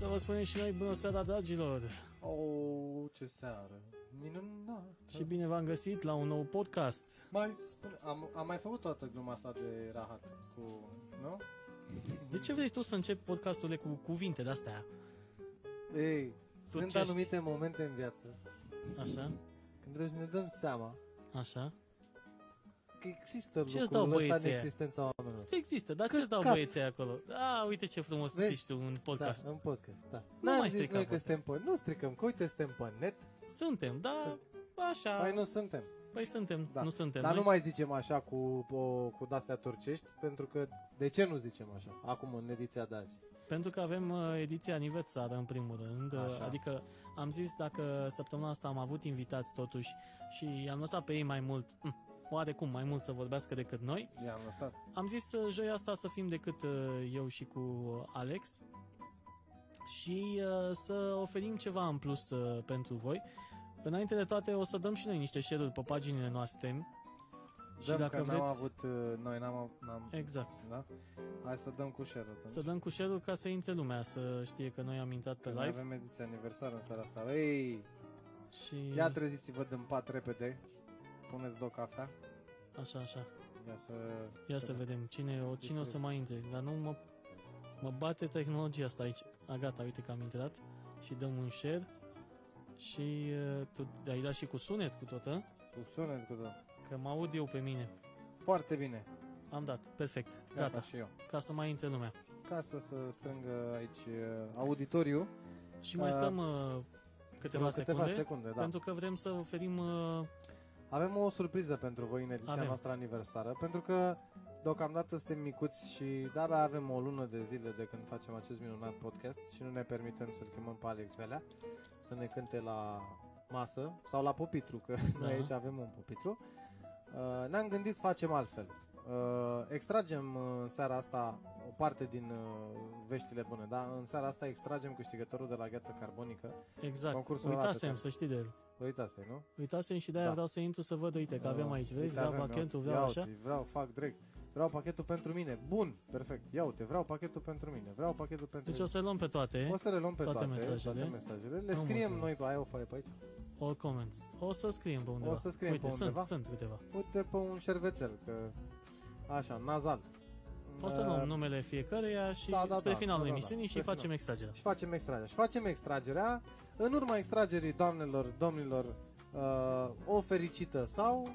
Să vă spunem și noi bună seara, dragilor! Oh, ce seară! Minunat! Și bine v-am găsit la un nou podcast. Mai spune, am, am mai făcut toată gluma asta de rahat cu, nu? De ce vrei tu să începi podcasturile cu cuvinte de-astea? Ei, sunt Turcești. anumite momente în viață Așa, când trebuie să ne dăm seama așa. Că există Ce îți dau lucrul ăsta în băieții aia? existența oamenilor. Există, dar ce-ți dau Căcat. băieții acolo? A, uite ce frumos Vezi? zici tu în podcast. Da, în podcast, da. Nu N-am mai zis strica noi că podcast. suntem pe... Nu stricăm, că uite, suntem pe net. Suntem, da, așa. Păi nu suntem. Păi suntem, Da. nu suntem Dar noi. nu mai zicem așa cu, o, cu de-astea turcești, pentru că de ce nu zicem așa? Acum, în ediția de azi. Pentru că avem uh, ediția aniversară în primul rând, uh, Așa. adică am zis dacă săptămâna asta am avut invitați totuși și am lăsat pe ei mai mult, hm, oarecum mai mult să vorbească decât noi, I-am lăsat. Am zis uh, joia asta să fim decât uh, eu și cu Alex și uh, să oferim ceva în plus uh, pentru voi. Înainte de toate o să dăm și noi niște share-uri pe paginile noastre. și Dăm dacă că vreți, n-am avut, uh, noi n-am, n-am exact, da? Hai să dăm cu share atunci. să dăm cu share ca să intre lumea, să știe că noi am intrat pe Că noi live avem ediția aniversară în seara asta. Ei, și ia treziți-vă din pat repede. Puneți două cafea. Așa, așa. Ia să... Ia să vedem cine, o, cine o să mai intre, dar nu mă, mă bate tehnologia asta aici. A, gata, uite că am intrat și dăm un share și uh, tu ai dat și cu sunet cu tot, a? Cu sunet cu tot. Că mă aud eu pe mine. Foarte bine. Am dat, perfect. Gata, Gata, și eu. ca să mai intre lumea. Ca să se strângă aici uh, auditoriu. Și mai Uh, stăm uh, câteva, Vreo câteva secunde, secunde, da. pentru că vrem să oferim... Uh, Avem o surpriză pentru voi în ediția Avem. noastră aniversară, pentru că deocamdată suntem micuți și de-abia avem o lună de zile de când facem acest minunat podcast și nu ne permitem să-l chemăm pe Alex Velea să ne cânte la masă sau la pupitru, că Da. noi aici avem un pupitru. Uh, ne-am gândit să facem altfel. Uh, extragem uh, în seara asta o parte din uh, veștile bune, da? În seara asta extragem câștigătorul de la gheață carbonică. exact, Concursul uitasem arată să știi de el. Uitați, nu? Uitasem și de-aia Da. vreau să intru să văd, uite, că avem aici, vezi, Uite, vreau avem, pachetul, ia vreau uite, așa. Vreau, fac direct. Vreau pachetul pentru mine. Bun, perfect. Ia uite, vreau pachetul pentru mine. Vreau pachetul pentru Deci o să le luăm pe toate, o să le luăm pe toate toate, mesajele. toate mesajele. Le Am scriem o să- noi pe aia o foaie pe aici. all comments. O să scriem pe undeva. O să scriem uite, pe undeva. sunt, sunt câteva. Uite pe un șervețel, că așa, nazal. O să Uh, luăm numele fiecăruia și da, da, spre da, finalul da, da, da, emisiunii și spre facem final. extragerea. Și facem extragerea. Și facem extragerea. În urma extragerii, doamnelor, domnilor, uh, o fericită sau...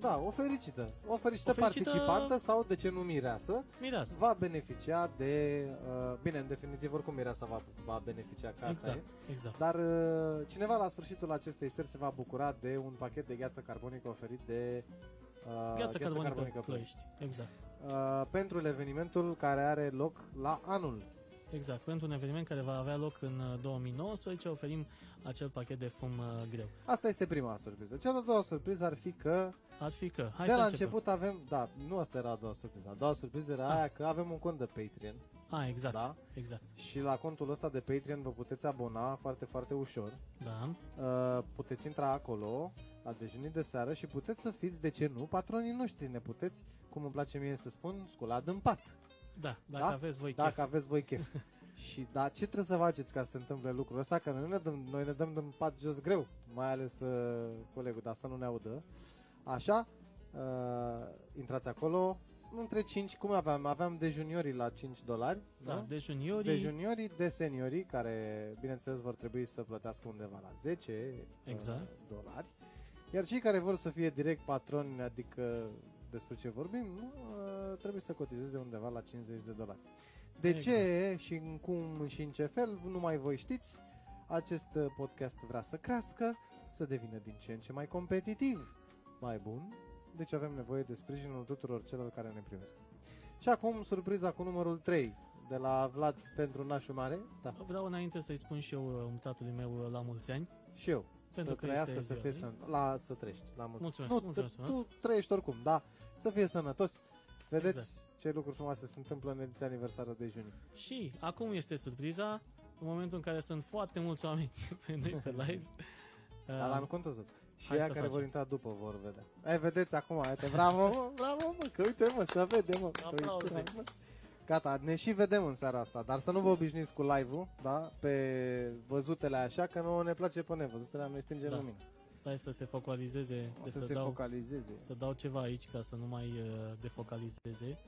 Da, o fericită. O fericită, O fericită- participantă sau, de ce nu mireasă, Mireasă. va beneficia de... Uh, bine, în definitiv, oricum mireasa va, va beneficia ca asta e. Exact, exact. Dar uh, cineva la sfârșitul acestei seri se va bucura de un pachet de gheață carbonică oferit de uh, Gheață carbonică Ploiești. Ploiești. Exact. Uh, pentru evenimentul care are loc la anul. Exact. Pentru un eveniment care va avea loc în uh, 2019 oferim acel pachet de fum uh, greu. Asta este prima surpriză. Cea de-a doua surpriză ar fi că Ar fi că, hai de să la începem. început avem, da, nu asta era a doua surpriză. A doua surpriză era Ah. aia că avem un cont de Patreon Ah, exact, Da. exact. și la contul ăsta de Patreon vă puteți abona foarte, foarte ușor. Da, Uh, puteți intra acolo la dejunii de seară și puteți să fiți, de ce nu, patronii noștri. Ne puteți, cum îmi place mie să spun, scula în pat. da, dacă Da? aveți voi Dacă chef. aveți voi chef. și da, ce trebuie să faceți ca să se întâmple lucrul ăsta? Că noi ne dăm, noi ne dăm din pat jos greu, mai ales uh, colegul, dar să nu ne audă. Așa, uh, intrați acolo, între 5, cum aveam? Aveam de juniorii la 5 dolari, Da, nu? de juniorii, de juniorii, de seniorii, care, bineînțeles, vor trebui să plătească undeva la 10 Exact. uh, dolari. Iar cei care vor să fie direct patroni, adică despre ce vorbim, nu, uh, trebuie să cotizeze undeva la 50 de dolari. De Exact. ce și în cum și în ce fel, numai voi știți, acest uh, podcast vrea să crească, să devină din ce în ce mai competitiv, mai bun, deci avem nevoie de sprijinul tuturor celor care ne primesc. Și acum surpriza cu numărul 3 de la Vlad pentru nașul mare, da, vreau înainte să-i spun și eu uh, tatălui meu uh, la mulți ani. și eu. Pentru să că trăiască, este să ziua fie lui. sănătos. La să trăiești, la mulți. Mulțumesc, nu, mulțumesc tu, frumos. tu trăiești oricum, da, să fie sănătos. Vedeți Exact. ce lucruri frumoase se întâmplă în ediția aniversară de iunie. Și acum este surpriza, în momentul în care sunt foarte mulți oameni pe noi pe live. Dar la nu Uh, contează. Și hai ea să care facem. vor intra după vor vedea. Ai, vedeți acum, uite, bravo, mă, bravo, mă, că uite, mă, să vede, mă. că Aplauze. uite, mă. Gata, ne și vedem în seara asta, dar să nu vă obișnuiți cu live-ul, da? Pe văzutele așa, că nu ne place pe nevăzutele, noi stingem Da. lumina. Stai să se focalizeze, O de să, să, se dau, focalizeze. să dau ceva aici ca să nu mai uh, defocalizeze.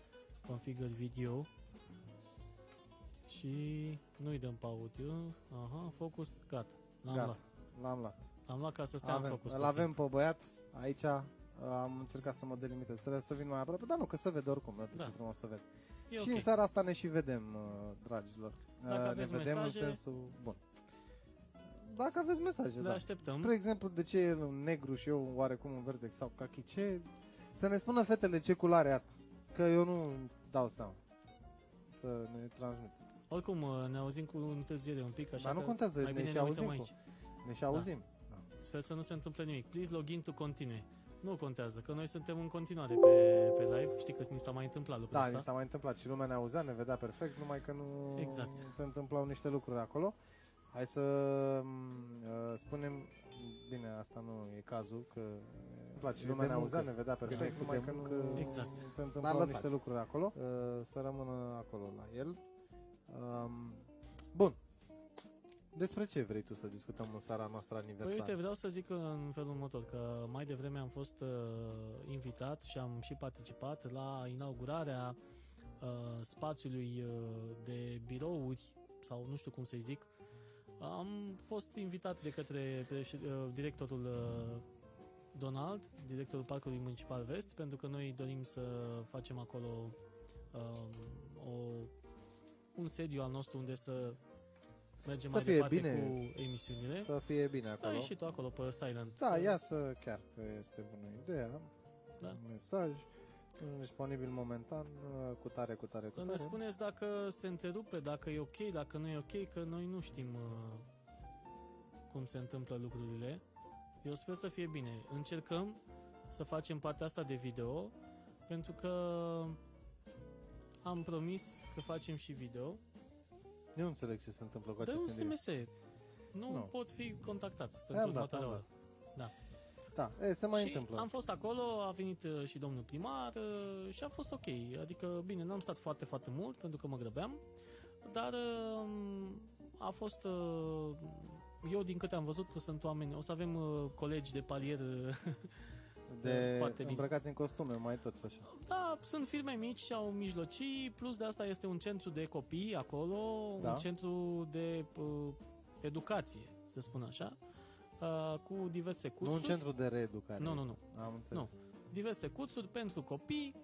Configure video. Și nu-i dăm pe audio. Aha, focus, gata. L-am Gata. luat. L-am luat. L-am luat ca să stea în Avem, focus. îl tot avem timpul. pe băiat aici, am încercat să mă delimitez. Trebuie să vin mai aproape, dar nu, că se vede oricum, nu Da. ce frumos să vede. E și ok. în seara asta ne și vedem, uh, dragilor. Dacă Uh, aveți ne vedem mesaje- în sensul bun. Dacă aveți mesaje, Le da. așteptăm. Spre exemplu, de ce e el un negru și eu oarecum un verde sau cachi? Ce... Să ne spună fetele ce culoare e asta. Că eu nu dau seama. Să ne transmit. Oricum, uh, ne auzim cu întârziere un pic, așa Dar nu că contează, mai ne bine și ne uităm auzim aici. Ne și auzim. Da. Sper să nu se întâmple nimic. Please log in to continue. Nu contează, că noi suntem în continuare pe, pe live. Știi că ni s-a mai întâmplat lucrul Da, ăsta. ni s-a mai întâmplat și lumea ne auzea, ne vedea perfect, numai că nu Exact. se întâmplau niște lucruri acolo. Hai să m, uh, spunem, bine, asta nu e cazul, că uh, și E lumea de ne auzea, muncă. ne vedea perfect, de numai că nu muncă. Exact. se Dar întâmplau lăsați. niște lucruri acolo, uh, să rămână acolo la el. Um, bun. Despre ce vrei tu să discutăm în seara noastră Păi aniversară? uite, vreau să zic în felul următor, că mai devreme am fost uh, invitat și am și participat la inaugurarea uh, spațiului uh, de birouri, sau nu știu cum să-i zic. Am fost invitat de către președ- uh, directorul uh, Donald, directorul Parcului Municipal Vest, pentru că noi dorim să facem acolo um, o, un sediu al nostru unde să mergem Să mai fie departe bine. cu emisiunile. Să fie bine Da, acolo. e și tu acolo pe Silent. Da, ia să chiar că este bună ideea. Da. Un mesaj disponibil momentan uh, cu tare, cu tare, Să cu ne tare. spuneți dacă se întrerupe, dacă e ok, dacă nu e ok, că noi nu știm uh, cum se întâmplă lucrurile. Eu sper să fie bine. Încercăm să facem partea asta de video, pentru că am promis că facem și video. Eu nu înțeleg ce se întâmplă cu Dar un acest individ. SMS. Nu, Nu. pot fi contactat pentru I-am dat, următoarea am oră. Da, e, se mai și întâmplă. am fost acolo, a venit uh, și domnul primar uh, și a fost ok. Adică, bine, n-am stat foarte, foarte mult pentru că mă grăbeam, dar uh, a fost... uh, Eu, din câte am văzut, sunt oameni... O să avem uh, colegi de palier... uh, de foarte bine. îmbrăcați în costume, mai toți așa. Da, sunt firme mici sau mijlocii, plus de asta este un centru de copii acolo, Da. un centru de uh, educație, să spun așa, uh, cu diverse cursuri. Nu un centru de reeducare. Nu, nu, nu. Am înțeles. Nu. diverse cursuri pentru copii.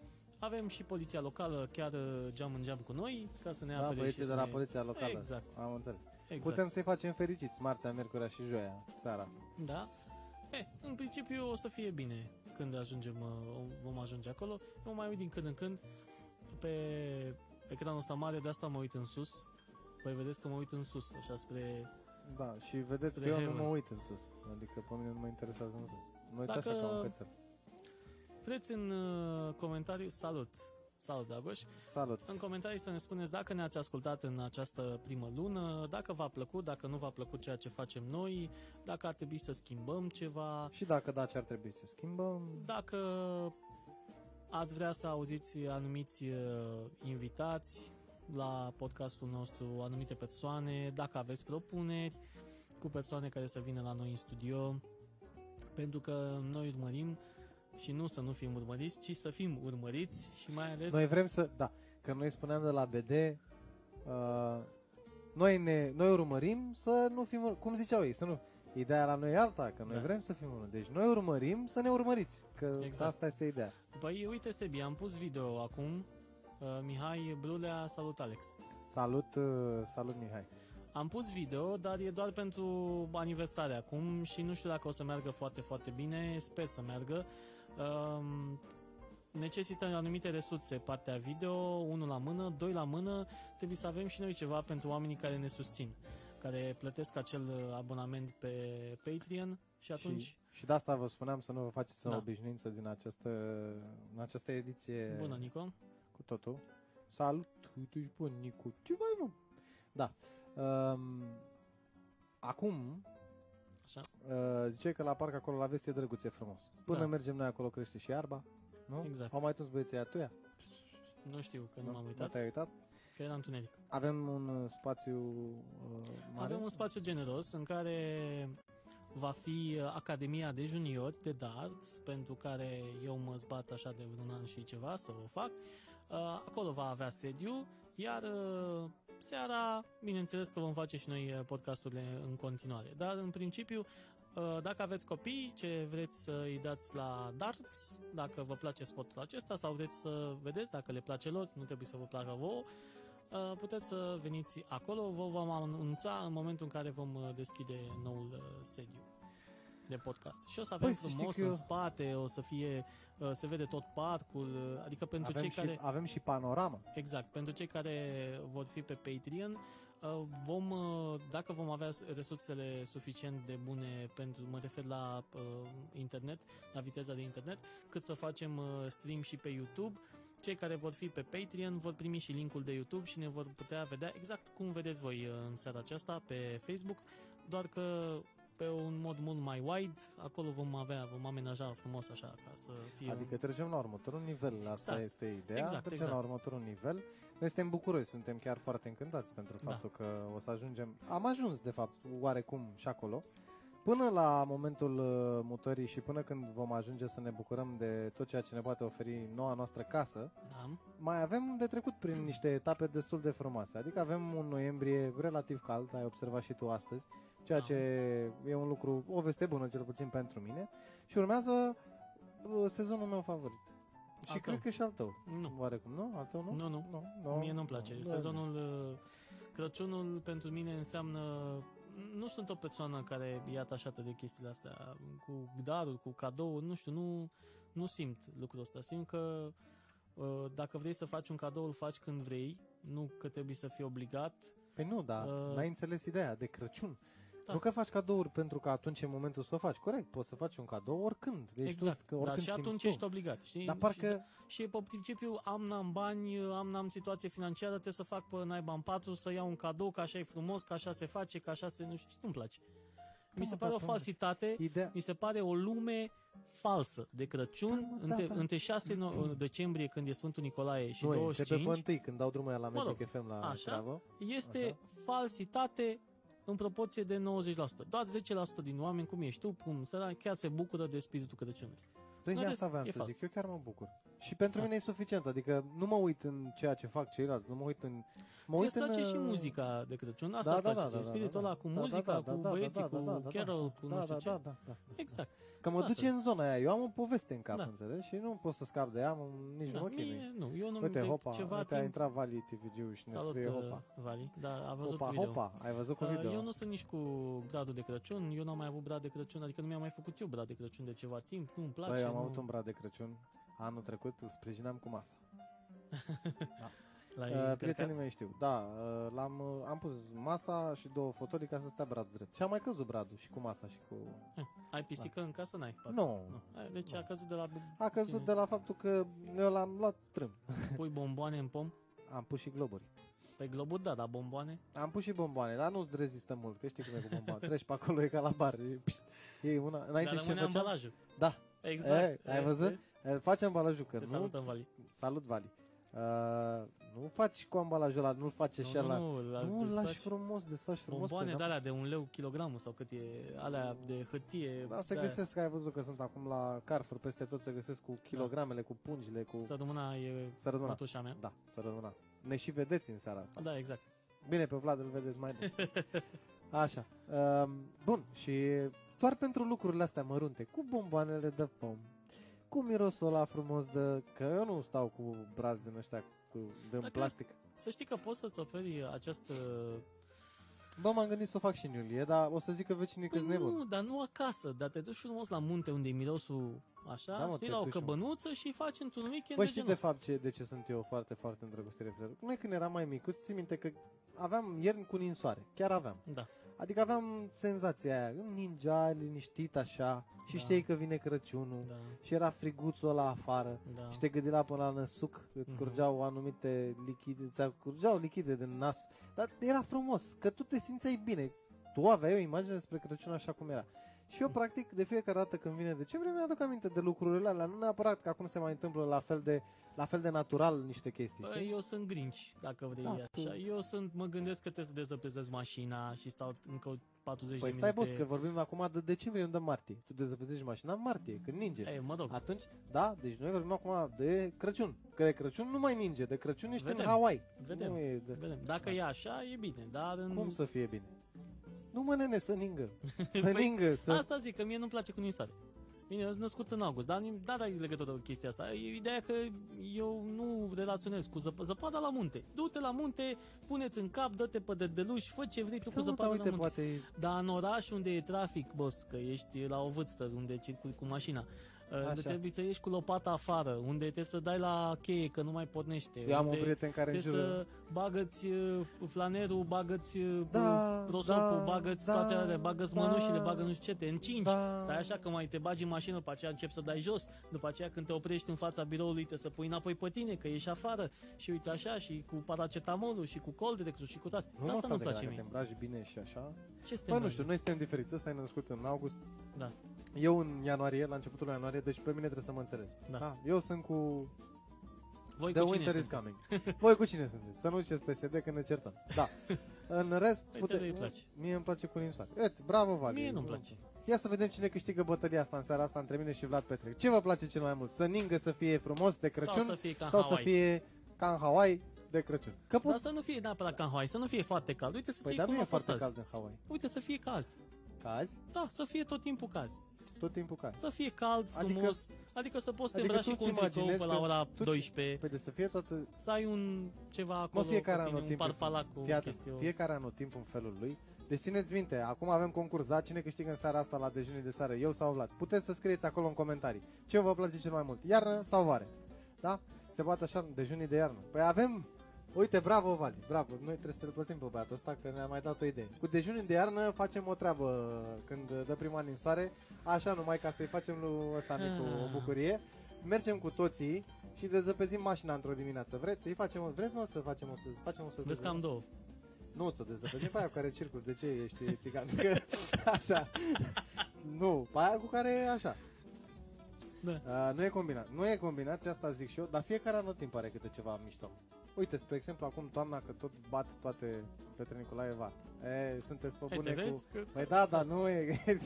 Avem și poliția locală chiar uh, geam în geam cu noi, ca să ne Da, apere și băieții să de la ne... poliția locală. Exact, Am înțeles. exact. Putem să-i facem fericiți marțea, miercurea și joia, seara. Da? E, în principiu o să fie bine când ajungem, uh, vom ajunge acolo. Eu mai uit din când în când pe ecranul ăsta mare, de asta mă uit în sus. Păi vedeți că mă uit în sus, așa spre... Da, și vedeți Spre că eu nu heaven. mă uit în sus. Adică pe mine nu mă interesează în sus. Mă uit Dacă- așa ca un cățel. Vreți în uh, comentarii, salut! Salut, Dragoș! Salut! În comentarii să ne spuneți dacă ne-ați ascultat în această primă lună, dacă v-a plăcut, dacă nu v-a plăcut ceea ce facem noi, dacă ar trebui să schimbăm ceva, Și dacă da, ce ar trebui să schimbăm? dacă ați vrea să auziți anumiți uh, invitați la podcastul nostru, anumite persoane, dacă aveți propuneri cu persoane care să vină la noi în studio, pentru că noi urmărim și nu să nu fim urmăriți, ci să fim urmăriți și mai ales Noi vrem să... Da, că noi spuneam de la BD... Uh, noi, ne, noi urmărim să nu fim... Cum ziceau ei? Să nu... Ideea la noi e alta, că noi Da. vrem să fim unul. Deci noi urmărim să ne urmăriți. Că Exact. asta este ideea. Păi uite Sebi, am pus video acum uh, Mihai Brulea, salut Alex Salut, uh, salut Mihai. Am pus video, dar e doar pentru aniversare acum și nu știu dacă o să meargă foarte, foarte bine, sper să meargă. Um, necesită anumite resurse partea video, unul la mână, doi la mână, trebuie să avem și noi ceva pentru oamenii care ne susțin, care plătesc acel uh, abonament pe Patreon și atunci, Și, și de asta vă spuneam să nu vă faceți o Da. obișnuință din această, în această ediție bună Nico, cu totul. Salut, uite și bun, Nicu. Ce faci, mă? Da. Um, acum, așa, uh, ziceai că la parc acolo la vest e drăguț, e frumos. Până Da. mergem noi acolo crește și iarba, nu? Exact. Au mai tuns băieții aia tuia? nu știu că nu, m-am Nu uitat. te-ai uitat? că era întuneric. Avem un uh, spațiu uh, mare? Avem un spațiu generos în care va fi uh, Academia de Juniori de Darts, pentru care eu mă zbat așa de un an și ceva să o fac. Uh, Acolo va avea sediu, iar uh, seara, bineînțeles că vom face și noi uh, podcasturile în continuare. Dar, în principiu, uh, dacă aveți copii ce vreți să îi dați la darts, dacă vă place sportul acesta sau vreți să vedeți dacă le place lor, nu trebuie să vă placă vouă, uh, puteți să veniți acolo, vă vom anunța în momentul în care vom uh, deschide noul uh, sediu de podcast. Și o să avem Păi, să știi frumos că în eu- spate, o să fie, uh, se vede tot parcul, uh, adică pentru avem, cei și, care... avem și panoramă. Exact, pentru cei care vor fi pe Patreon, uh, vom, uh, dacă vom avea resursele suficient de bune pentru, mă refer la uh, internet, la viteza de internet, cât să facem uh, stream și pe YouTube, cei care vor fi pe Patreon vor primi și linkul de YouTube și ne vor putea vedea exact cum vedeți voi uh, în seara aceasta pe Facebook, doar că pe un mod mult mai wide, acolo vom avea, vom amenaja frumos așa ca să fie Adică trecem la următorul nivel. Asta Exact. este ideea. Exact, trecem exact. la următorul nivel. Noi suntem bucuroși, suntem chiar foarte încântați pentru Da. faptul că o să ajungem. Am ajuns, de fapt, oarecum și acolo. Până la momentul uh, mutării și până când vom ajunge să ne bucurăm de tot ceea ce ne poate oferi noua noastră casă, da, mai avem de trecut prin niște etape destul de frumoase. Adică avem un noiembrie relativ cald, ai observat și tu astăzi, ceea Da. ce e un lucru, o veste bună cel puțin pentru mine. Și urmează uh, sezonul meu favorit. Și Al cred tău. că și al tău. nu. Oarecum, nu? Al tău nu? Nu, nu. nu, nu Mie nu-mi place. nu, Sezonul uh, Crăciunul pentru mine înseamnă nu sunt o persoană care e atașată de chestiile astea cu daruri, cu cadouri, nu știu, nu, nu simt lucrul ăsta. Simt că uh, dacă vrei să faci un cadou, îl faci când vrei, nu că trebuie să fii obligat. Păi nu, da, Uh, n-ai înțeles ideea de Crăciun. Da. Nu că faci cadouri pentru că atunci e momentul să o faci. Corect, poți să faci un cadou oricând. Deci exact, tu, că dar oricând și simți atunci tu. ești obligat. Știi? Dar parcă Și, și pe principiu am n-am bani, am n-am situație financiară, trebuie să fac pe naiba în patru, să iau un cadou, că așa e frumos, că așa se face, că așa se... Nu știu, nu-mi place. Mi se mă, pare da, o da, mă. falsitate ideea... mi se pare o lume falsă de Crăciun Da, mă, da, între, da. între 6 no- decembrie când e Sfântul Nicolae și nu, 25 începe pe întâi când dau drumul aia la Mă rog, Magic FM la așa. treabă. este falsitate în proporție de 90%. Doar 10% din oameni, cum ești tu, cum săra, chiar se bucură de spiritul Crăciunului. Păi În de rest, asta vreau e să fals. zic, eu chiar mă bucur. Și pentru Da. mine e suficient, adică nu mă uit în ceea ce fac ceilalți, nu mă uit în... Mă Ți-ți uit în, place și uh, muzica de Crăciun, asta da, îți da, place da, ție, da, spiritul da, ăla cu da, da, muzica, da, cu da, da, băieții, da, cu da, da, carol, cu da, nu știu da, ce. da, da, da. Exact. Că mă Asta duce în zona aia, eu am o poveste în cap, Da. înțelegi? Și nu pot să scap de ea, mă- nici Da, nu mă chinui. mie, nu, eu nu Uite, de Hopa, ceva uite, a timp... intrat Vali TVG și ne Salut, scrie uh, Hopa. Vali, da, a văzut Hopa, video. Hopa, ai văzut cu Uh, video? Eu nu sunt nici cu bradul de Crăciun, eu n-am mai avut brad de Crăciun, adică nu mi-am mai făcut eu brad de Crăciun de ceva timp, nu-mi place. Băi, am nu... avut un brad de Crăciun anul trecut, îl sprijinam cu masa. L-ai Uh, încărcat? prietenii mei știu. Da, uh, l-am, uh, am pus masa și două fotolii ca să stea bradul drept. Și a mai căzut bradul și cu masa și cu... Eh, Ai pisică în casă? N-ai? parcă? Nu. nu. Eh, Deci a căzut de la... A căzut de la faptul că eu l-am luat trâm. Pui bomboane în pom? Am pus și globuri. Pe globul, da, dar bomboane? Am pus și bomboane, dar nu rezistă mult, că știi cum e cu bomboane. Treci pe acolo, e ca la bar. E, pșt, e una, înainte dar ce rămâne făceam? ambalajul. Da, Exact. E, ai Eh, văzut? vezi? E, Face ambalajul că Te nu... salutăm, Vali. Salut, Vali. Uh, nu faci cu ambalajul ăla, nu-l faci așa Nu, la... nu, la, Nu, îl desfaci lași frumos, desfaci frumos. Bomboane pe de alea de un leu kilogramul sau cât e, alea de hârtie. Da, se de-aia. găsesc, ai văzut că sunt acum la Carrefour, peste tot se găsesc cu kilogramele, cu pungile, cu... Săptămâna e Să rămână. mătușa mea. Da, să rămână. Ne și vedeți în seara asta. Da, exact. Bine, pe Vlad îl vedeți mai des. Așa. Um, bun, și doar pentru lucrurile astea mărunte, cu bomboanele de pom, cu mirosul ăla frumos de... Că eu nu stau cu braț din ăștia cu, de un Dacă- plastic. Să știi că poți să-ți oferi această... Bă, m-am gândit să o fac și în iulie, dar o să zic că vecinii că Păi nebun. nu, dar nu acasă, dar te duci frumos la munte unde e mirosul așa, Da, mă, știi, te la o duci, mă. căbănuță și faci într-un weekend Bă, de știi genul de ăsta. fapt ce, de ce sunt eu foarte, foarte îndrăgostit de Noi când eram mai micuți, ții minte că aveam ierni cu ninsoare. Chiar aveam. Da. Adică aveam senzația aia, ninja, liniștit așa, și Da. știai că vine Crăciunul. Da, Și era friguțul ăla afară da. Și te gâdila până la năsuc Îți Mhm. scurgeau anumite lichide Îți scurgeau lichide din nas Dar era frumos, că tu te simțeai bine Tu aveai o imagine despre Crăciun așa cum era Și eu practic de fiecare dată când vine decembrie Mi-aduc aminte de lucrurile alea Nu neapărat că acum se mai întâmplă la fel de la fel de natural niște chestii, Bă, știi? eu sunt grinci, dacă vrei Da, așa. tu- Eu sunt, mă gândesc că trebuie să dezăpezesc mașina și stau încă 40 Păi de stai, minute. boss, că vorbim acum de decembrie, nu de martie. Tu dezăpezești mașina în martie, când ninge. Ei, mă rog, Atunci, da, deci noi vorbim acum de Crăciun. Că de Crăciun nu mai ninge, de Crăciun ești Vedem. în Hawaii. vedem, Nu e de... vedem. Dacă Da. e așa, e bine, dar în... Cum să fie bine? Nu mă nene să ningă. Să Păi, ningă, să... Asta zic, că mie nu-mi place cu ninsoare. Bine, eu sunt născut în august, dar nim- dar ai legătură cu chestia asta. E ideea că eu nu relaționez cu zăp- zăpada la munte. Du-te la munte, puneți în cap, dă-te pe dedeluși, fă ce vrei tu cu Da, mă, zăpada dar la uite, munte. poate... Dar în oraș unde e trafic, boss, că ești la o vârstă unde circuli cu mașina, Așa. unde trebuie să ieși cu lopata afară, unde trebuie să dai la cheie că nu mai pornește, Eu am un unde prieten care trebuie înjură... să bagăți uh, flanerul, bagăți uh, Da, prosopul, da, bagăți da, toate alea, bagăți da. mănușile, bagă nu știu ce, te încingi, Da. stai așa că mai te bagi în mașină, după aceea începi să dai jos, după aceea când te oprești în fața biroului te să pui înapoi pe tine, că ești afară și uite așa și cu paracetamolul și cu coldrexul și cu toate. Nu mă, Asta frate, nu-mi că place dacă te mie. îmbraci bine și așa... Ce este Bă, nu știu, noi suntem diferiți. Ăsta e născut în august. Da. Eu în ianuarie, la începutul lui ianuarie, deci pe mine trebuie să mă înțelegi. Da. eu sunt cu Voi The cu cine Winter is sunteți? coming. Voi cu cine sunteți? Să nu ziceți PSD că ne certăm. Da. În rest, Uite, lui îi place. mie îmi place cu ninsoare. Uite, bravo, Vali. Mie nu-mi place. Ia să vedem cine câștigă bătălia asta în seara asta între mine și Vlad Petre. Ce vă place cel mai mult? Să ningă să fie frumos de Crăciun Sau să fie ca în sau să Hawaii. fie ca în Hawaii de Crăciun? Că Dar poți... să nu fie neapărat ca în Hawaii, să nu fie foarte cald. Uite să Păi, fie dar cum nu a e fost foarte azi. cald în Hawaii. Uite să fie caz. Ca azi? Da, să fie tot timpul caz. Tot timpul cald. Să fie cald, Adică- frumos, adică, să poți să te adică îmbraci și tu cu un ți tricou imaginezi pe la că- ora tu ți- 12, Păi de să fie tot... să ai un ceva acolo, fiecare cu tine, un anotimp- parpalac cu Fii atent, chestii. fiecare anotimp în felul lui. Deci țineți minte, acum avem concurs, da? Cine câștigă în seara asta la dejunii de seară, eu sau Vlad? Puteți să scrieți acolo în comentarii. Ce vă place cel mai mult, iarnă sau vară? Da? Se poate așa dejunii de iarnă. Păi avem Uite, bravo, Vali, bravo. Noi trebuie să-l plătim pe băiatul ăsta că ne-a mai dat o idee. Cu dejunii de iarnă facem o treabă când dă prima ninsoare, așa numai ca să-i facem lui ăsta micu o bucurie. Mergem cu toții și dezăpezim mașina într-o dimineață. Vreți să-i facem o... Vreți mă să facem o să facem o să Vezi că am două. nu, ți-o dezăpezim pe aia cu care circul. De ce ești țigan? Că, așa. Nu, pe aia cu care așa. Da. Uh, nu e combinat. Nu e combinația asta zic și eu, dar fiecare anotimp pare câte ceva mișto. Uite, spre exemplu, acum toamna că tot bat toate Petre Nicolae va. E, sunteți pe Hai, bune te cu... vezi? Că... Păi da, dar nu e, e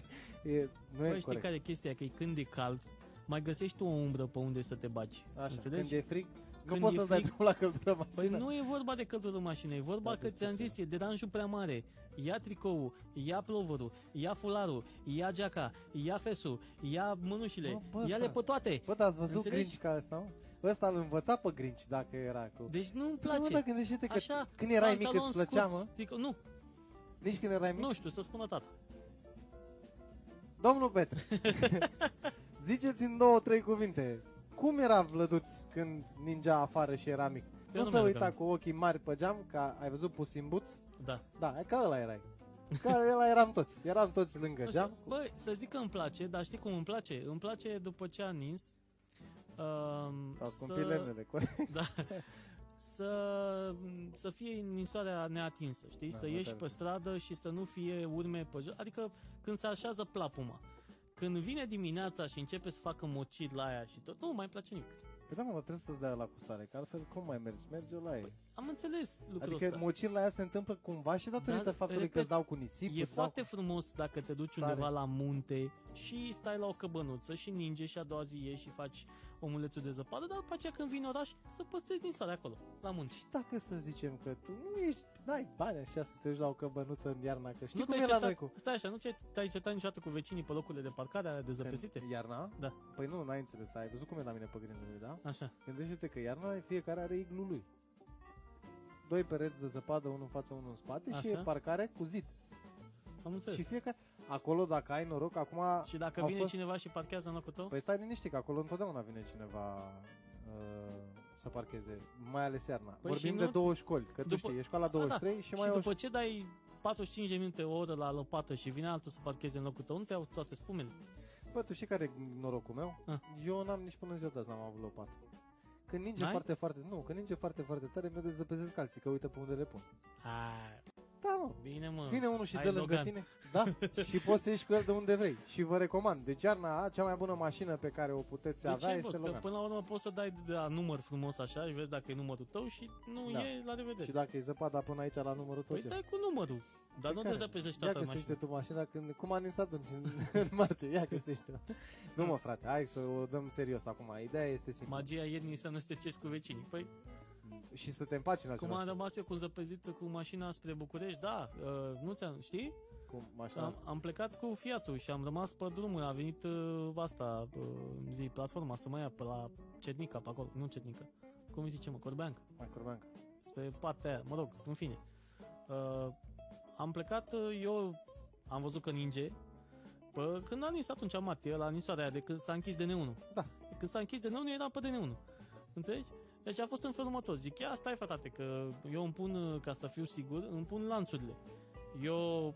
nu e Băi, știi corect. care e chestia? Că e când e cald, mai găsești tu o umbră pe unde să te bagi. Așa, Înțelegi? când e frig, nu Când poți e să-ți dai frig- drumul la căldură în Păi mașină. nu e vorba de căldură în mașină, e vorba Da, că despre ți-am ce? zis, e deranjul prea mare. Ia tricoul, ia plovărul, ia fularul, ia geaca, ia fesul, ia mânușile, Bă, bă, ia-le frate. pe toate. Bă, dar ați văzut Înțelegi? Grinch ca asta, mă? Ăsta îl învăța pe Grinch dacă era cu... Deci nu-mi Mă, place. dar gândește-te că Așa, când erai mic pantalon îți plăcea, scurt, mă? Trico, nu, Nici când erai mic? nu știu, să spună tata. Domnul Petre, ziceți în două, trei cuvinte. Cum era Vlăduț când ningea afară și era mic? Eu nu nu se mi-aduc uita aminte. cu ochii mari pe geam, ca ai văzut Puss in Boots? Da. Da, e ca ăla erai. Ca ăla eram toți. Eram toți lângă Nu știu, geam. Bă, să zic că îmi place, dar știi cum îmi place? Îmi place după ce a nins. Um, Sau scumpii lemnele. corect. Da. Să, să fie ninsoarea neatinsă, știi? Da, să mă, ieși tare. pe stradă și să nu fie urme pe jos. Adică când se așează plapuma. Când vine dimineața și începe să facă mocit la aia și tot, nu mai place nimic. Păi da, mă, dar trebuie să-ți dai la cu sare, că altfel cum mai mergi? Mergi la ei. Am înțeles lucrul Adică ăsta. mocir la ea se întâmplă cumva și datorită Dar, faptului că repet, îți dau cu nisip, E îți dau foarte frumos dacă te duci Tare. undeva la munte și stai la o căbănuță și ninge și a doua zi ieși și faci omulețul de zăpadă, dar după aceea când vin oraș să păstrezi din soare acolo, la munte. Și dacă să zicem că tu nu ești, n-ai bani așa să te duci la o căbănuță în iarna, că știi nu cum te-ai e la certat, noi cu... Stai așa, nu ce- te-ai certat niciodată cu vecinii pe locurile de parcare alea de zăpezite? Când Iarna? Da. Păi nu, n-ai înțeles, ai văzut cum e la mine pe grindului, da? Așa. Gândește-te că iarna fiecare are iglul lui. Doi pereți de zăpadă, unul în față, unul în spate și Așa. e parcare cu zid. Am înțeles. Și fiecare... Acolo, dacă ai noroc, acum... Și dacă au vine fost- cineva și parchează în locul tău? Păi stai liniștit, că acolo întotdeauna vine cineva uh, să parcheze, mai ales iarna. Păi Vorbim și de nu- două școli, că tu După- știi, e școala A, da. 23 și și mai e o după ce dai 45 de minute, o oră la lopată și vine altul să parcheze în locul tău, nu te iau toate spumele. Bă, tu știi care e norocul meu? Ah. Eu n-am nici până în ziua de azi n-am avut lopată. Când ninge N-ai? foarte, foarte, nu, când ninge foarte, foarte tare, mi-o dezăpezesc alții, că uite pe unde le pun. A, Da, mă. Bine, mă. Vine unul și Hai, dă lângă Logan. tine. Da, și poți să ieși cu el de unde vrei. Și vă recomand. Deci iarna, cea mai bună mașină pe care o puteți De avea ce, este boss? Că Logan. până la urmă poți să dai de la număr frumos așa și vezi dacă e numărul tău și nu Da. e la revedere. Și dacă e zăpada până aici la numărul tău, Păi ce? dai cu numărul. Dar Pe nu care? te zăpezești Ia toată găsește mașina. tu mașina când, cum a nins atunci în, în martie, ia găsește Nu mă frate, hai să o dăm serios acum, ideea este simplă Magia iernii înseamnă să te ceri cu vecinii. Păi, Și să te împaci în cum același am timp rămas eu cu zăpezit cu mașina spre București, da, uh, nu ți-am, știi? cu mașina Am, am plecat cu Fiatul și am rămas pe drumul, a venit uh, asta, uh, zi, platforma să mă ia pe la Cetnica, pe acolo, nu Cetnica, cum îi zice mă, Corbeanca, mai curbeancă. spre partea aia, mă rog, în fine. Uh, am plecat, uh, eu am văzut că ninge, Pă, când a nins atunci martie, la ninsoarea aia, de când s-a închis DN1. Da. De când s-a închis DN1, eram pe DN1. Înțelegi? Deci a fost în felul următor. Zic, ia stai fatate, că eu îmi pun, uh, ca să fiu sigur, îmi pun lanțurile. Eu,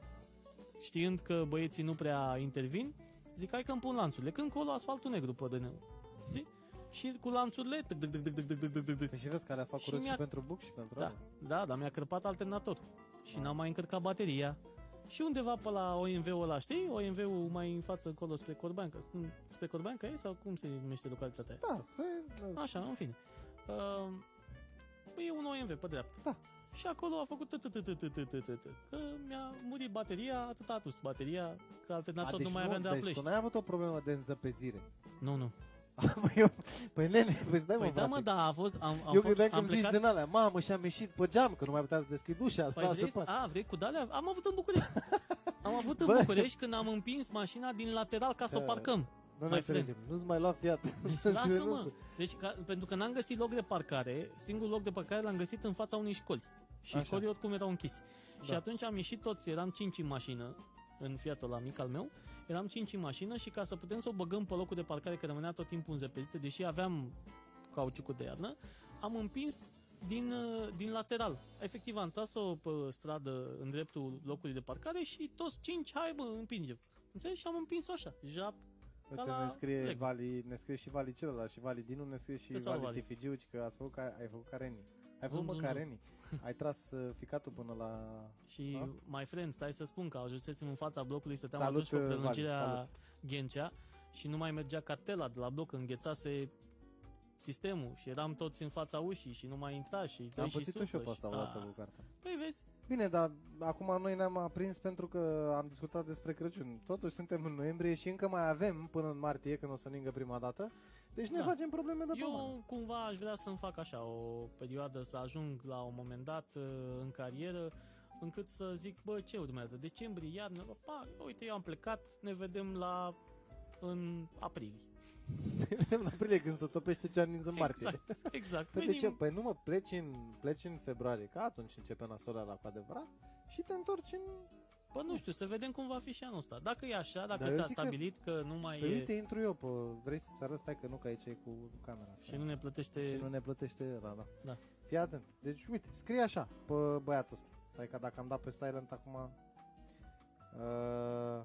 știind că băieții nu prea intervin, zic, hai că îmi pun lanțurile. Când colo asfaltul negru pe dn Știi? Și cu lanțurile... Păi și vezi că alea fac curăț și, pentru buc și pentru da, da, dar mi-a crăpat alternator. Și n-am mai încărcat bateria. Și undeva pe la OMV-ul ăla, știi? OMV-ul mai în față, acolo, spre Corbanca. Spre Corbanca e sau cum se numește localitatea? Da, spre... Așa, în fine. Uh, e un OMV pe dreapta. Da. Și acolo a făcut tăt, tăt, tăt, tăt, tăt, tăt, tăt. Că mi-a murit bateria, atât a adus bateria, că alternator A, deci nu mai aveam de deci aplești. tu n-ai avut o problemă de înzăpezire. Nu, nu. păi, eu, păi nene, păi stai Păi mă, da, frate. mă, da, a fost, am, am eu fost, gândeam că am îmi zici plecat, din alea, mamă, și am ieșit pe geam, că nu mai putea să deschid ușa. Păi la vrei, săpat. a, vrei cu dalea? Am avut în București. Am avut în Bă. București când am împins mașina din lateral ca să o Da. parcăm. Nu ne my friend. înțelegem, nu-ți mai lua fiat. Deci lasă-mă. Deci ca, pentru că n-am găsit loc de parcare, singurul loc de parcare l-am găsit în fața unei școli. Și Așa. școlii oricum erau închise. Și Da. atunci am ieșit toți, eram cinci în mașină, în Fiatul la mic al meu, eram cinci în mașină și ca să putem să o băgăm pe locul de parcare, că rămânea tot timpul înzăpezită, deși aveam cauciucul de iarnă, am împins din, uh, din lateral. Efectiv, am tras-o pe stradă în dreptul locului de parcare și toți cinci, hai bă, împingem. Înțelegi? Și am împins-o așa, jap. Uite, Ca la ne scrie, Lego. Vali, ne scrie și Vali celălalt și Vali Dinu, ne scrie și Te salut, Vali Vali. Tifigiuci, că ați făcut, ca, ai făcut carenii. Ai Zum, făcut mă zum, zum. carenii. Ai tras uh, ficatul până la... Și, Da? my friend, stai să spun că ajunsesem în fața blocului, stăteam Salut, atunci pe uh, Vali, prelungirea salut. Ghencea și nu mai mergea cartela de la bloc, înghețase sistemul și eram toți în fața ușii și nu mai intra și dai Am și pățit-o și eu suflă pe asta și- odată Ah, cu cartea. Păi vezi, Bine, dar acum noi ne-am aprins pentru că am discutat despre Crăciun. Totuși suntem în noiembrie și încă mai avem până în martie, când o să ningă prima dată. Deci ne Da. facem probleme de pomană. eu cumva aș vrea să-mi fac așa o perioadă, să ajung la un moment dat uh, în carieră încât să zic, bă, ce urmează? Decembrie, iarnă, bă, pa, uite, eu am plecat, ne vedem la în aprilie. Ne vedem în aprilie când se topește ce în martie. Exact, exact. Păi de ce? Venim- Păi nu mă, pleci în, pleci în februarie, că atunci începe nasola la cu adevărat și te întorci în... Bă, nu știu, să vedem cum va fi și anul ăsta. Dacă e așa, dacă Dar eu s-a zic că- stabilit că, nu mai Păi e uite, intru eu, pe, vrei să-ți arăt, stai că nu, că aici e cu camera asta. și nu ne plătește... și nu ne plătește ăla, da. Da. Fii atent. Deci, uite, scrie așa, pe băiatul ăsta. Stai că dacă am dat pe silent acum... Uh,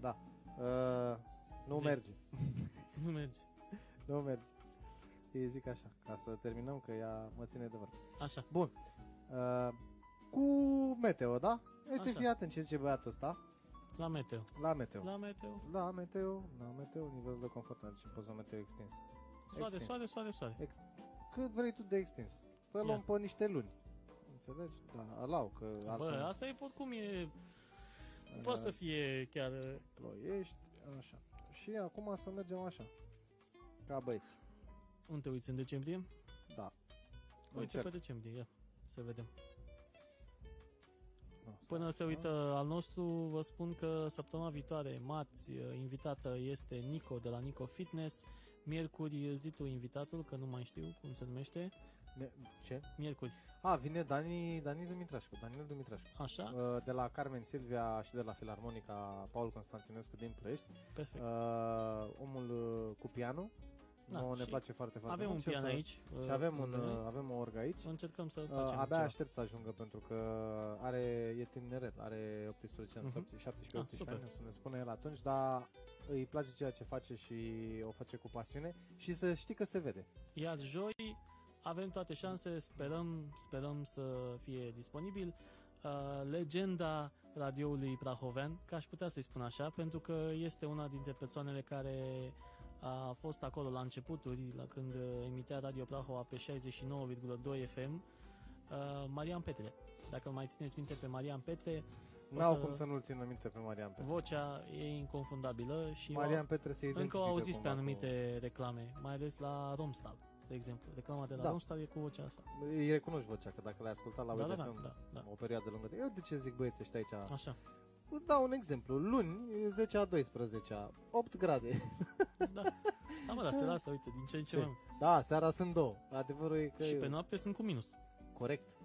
da. Uh, nu Zi. merge. Nu merge. Nu merge. Îi zic așa, ca să terminăm, că ea mă ține de vorbă. Așa. Bun. Uh, cu meteo, da? Uite, Așa. fii atent ce zice băiatul ăsta. La meteo. La meteo. La meteo. La meteo, la meteo, nivelul de confort și poza meteo extins. Soare, Extins. soare, soare, soare. Ex- cât vrei tu de extins. Să Ia. luăm pe niște luni. Înțelegi? Da, alau, că Bă, altfel, asta e oricum e... uh, Poate să fie chiar... uh, ploiești, așa. Și acum să mergem așa. Ca băieți. Unde te uiți în decembrie? Da. Uite Încerc. pe decembrie, ia. Să vedem. Nu, Până stai, se da? uită al nostru, vă spun că săptămâna viitoare, marți, uh, invitată este Nico de la Nico Fitness. Miercuri, zi tu invitatul, că nu mai știu cum se numește. Ne- Ce? Miercuri, A, vine Dani, Dani Dumitrașcu, Daniel Dumitrașcu. așa? Uh, De la Carmen Silvia și de la Filarmonica Paul Constantinescu din Ploiești. Perfect. Uh, omul uh, cu pianul. Da, Nouă ne și place foarte, foarte Avem un mult. și o pian să- aici. Și uh, avem, un, lângă noi. uh, avem o orgă aici. Încercăm să Uh, facem abia ceva. aștept să ajungă pentru că are, e tineret, are 18 ani, Mhm. uh-huh. 17-18 Ah, super. ani, o să ne spune el atunci, dar îi place ceea ce face și o face cu pasiune și să știi că se vede. Iar joi avem toate șanse, sperăm, sperăm să fie disponibil. uh, legenda radioului prahovean, că aș putea să-i spun așa, pentru că este una dintre persoanele care a fost acolo la începuturi, la când emitea Radio Prahova pe 69,2 FM, uh, Marian Petre. Dacă mai țineți minte pe Marian Petre, o N-au să- cum să nu-l țină minte pe Marian Petre. vocea e inconfundabilă și Marian Petre se încă identifică o auziți pe cumva anumite reclame, mai ales la Romstal, de exemplu. Reclama de la Da. Romstal e cu vocea asta. Cu... Îi recunoști vocea, că dacă l-ai ascultat la Da, da, Web da, FM da, da. o perioadă lungă. de- Eu de ce zic băieți ăștia aici? Așa. Îți dau un exemplu. Luni, 10 a 12 -a, 8 grade. Da. Da, mă, dar se lasă, uite, din ce în ce Ce? mai mult. Da, seara sunt două. Adevărul e că Și e pe noapte sunt cu minus. corect.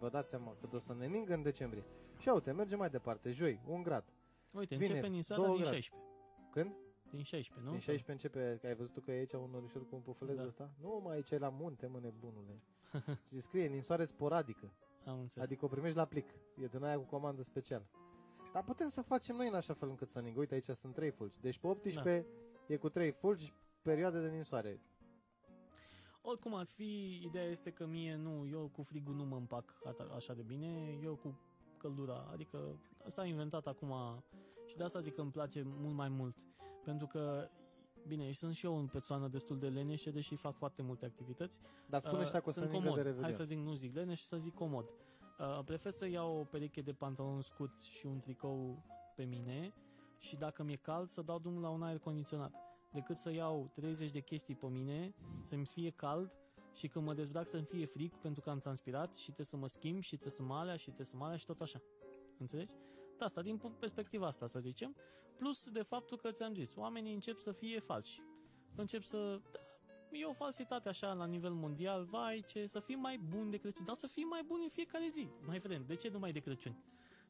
Vă dați seama că o să ne ningă în decembrie. Și uite, mergem mai departe. Joi, un grad. Uite, Vineri, începe ninsoarea două din grade. 16. Când? Din 16, nu? Din 16 începe, că ai văzut tu că e aici un norișor cu un pufuleț Da. de ăsta? Nu, mai aici e la munte, mă, nebunule. Și scrie ninsoare sporadică. Am înțeles. Adică o primești la plic. E din aia cu comandă special. Dar putem să facem noi în așa fel încât să ningă. Uite, aici sunt 3 fulgi. Deci pe 18 Da. e cu 3 fulgi, perioade de ninsoare. Oricum ar fi, ideea este că mie nu, eu cu frigul nu mă împac ata- așa de bine, eu cu căldura, adică s-a inventat acum și de asta zic că îmi place mult mai mult, pentru că Bine, și sunt și eu o persoană destul de leneșă, deși fac foarte multe activități. Dar spune ăștia că o să sunt ningă comod. de Hai Revelion. să zic, nu zic leneș, să zic comod. Uh, prefer să iau o pereche de pantaloni scurți și un tricou pe mine și dacă mi-e cald să dau drumul la un aer condiționat. Decât să iau 30 de chestii pe mine, să-mi fie cald și când mă dezbrac să-mi fie frig pentru că am transpirat și trebuie să mă schimb și trebuie să mă alea și trebuie să mă alea și tot așa. Înțelegi? De asta, din punct- perspectiva asta, să zicem. Plus de faptul că ți-am zis, oamenii încep să fie falși. Încep să... Da, e o falsitate așa la nivel mondial, vai ce, să fii mai bun de Crăciun, dar să fii mai bun în fiecare zi. Mai vrem, de ce numai de Crăciun?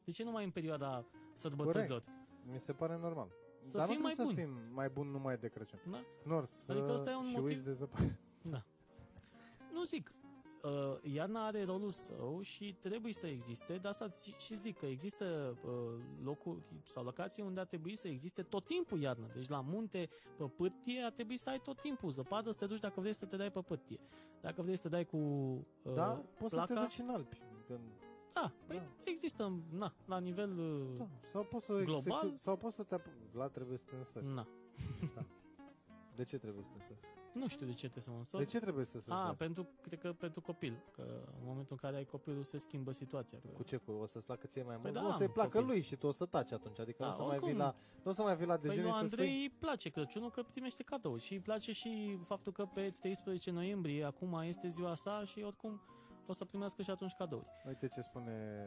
De ce numai în perioada sărbătorilor? Mi se pare normal. Să Dar fim nu mai trebuie să buni. fim mai buni numai de Crăciun. Da? Nors Adică ăsta e un și motiv- uiți de zăpadă. Nu zic. Uh, iarna are rolul său și trebuie să existe, de asta și- și zic că există uh, locuri sau locații unde ar trebui să existe tot timpul iarnă. Deci la munte, pe pârtie, ar trebui să ai tot timpul zăpadă, să te duci dacă vrei să te dai pe pârtie. Dacă vrei să te dai cu uh, Da, poți să te placa, duci în Alpi. Când... da, păi Da. există, na, la nivel, uh, Da. Sau poți să Global? execu- sau poți să te apu- Vlad trebuie să te însori. na, De ce trebuie să te însori? Nu știu de ce trebuie să mă însor. De ce trebuie să se Ah, însori? pentru, cred că pentru copil, că în momentul în care ai copilul se schimbă situația. Că... Cu ce? Cu, o să-ți placă ție mai mult? da, nu o să-i am placă copii. lui și tu o să taci atunci. Adică Da, nu o să mai oricum. vii la, nu o să mai vii la Păi dejun lui să Andrei spui... îi place Crăciunul că primește cadouri și îi place și faptul că pe 13 noiembrie acum este ziua sa și oricum o să primească și atunci cadouri. Uite ce spune...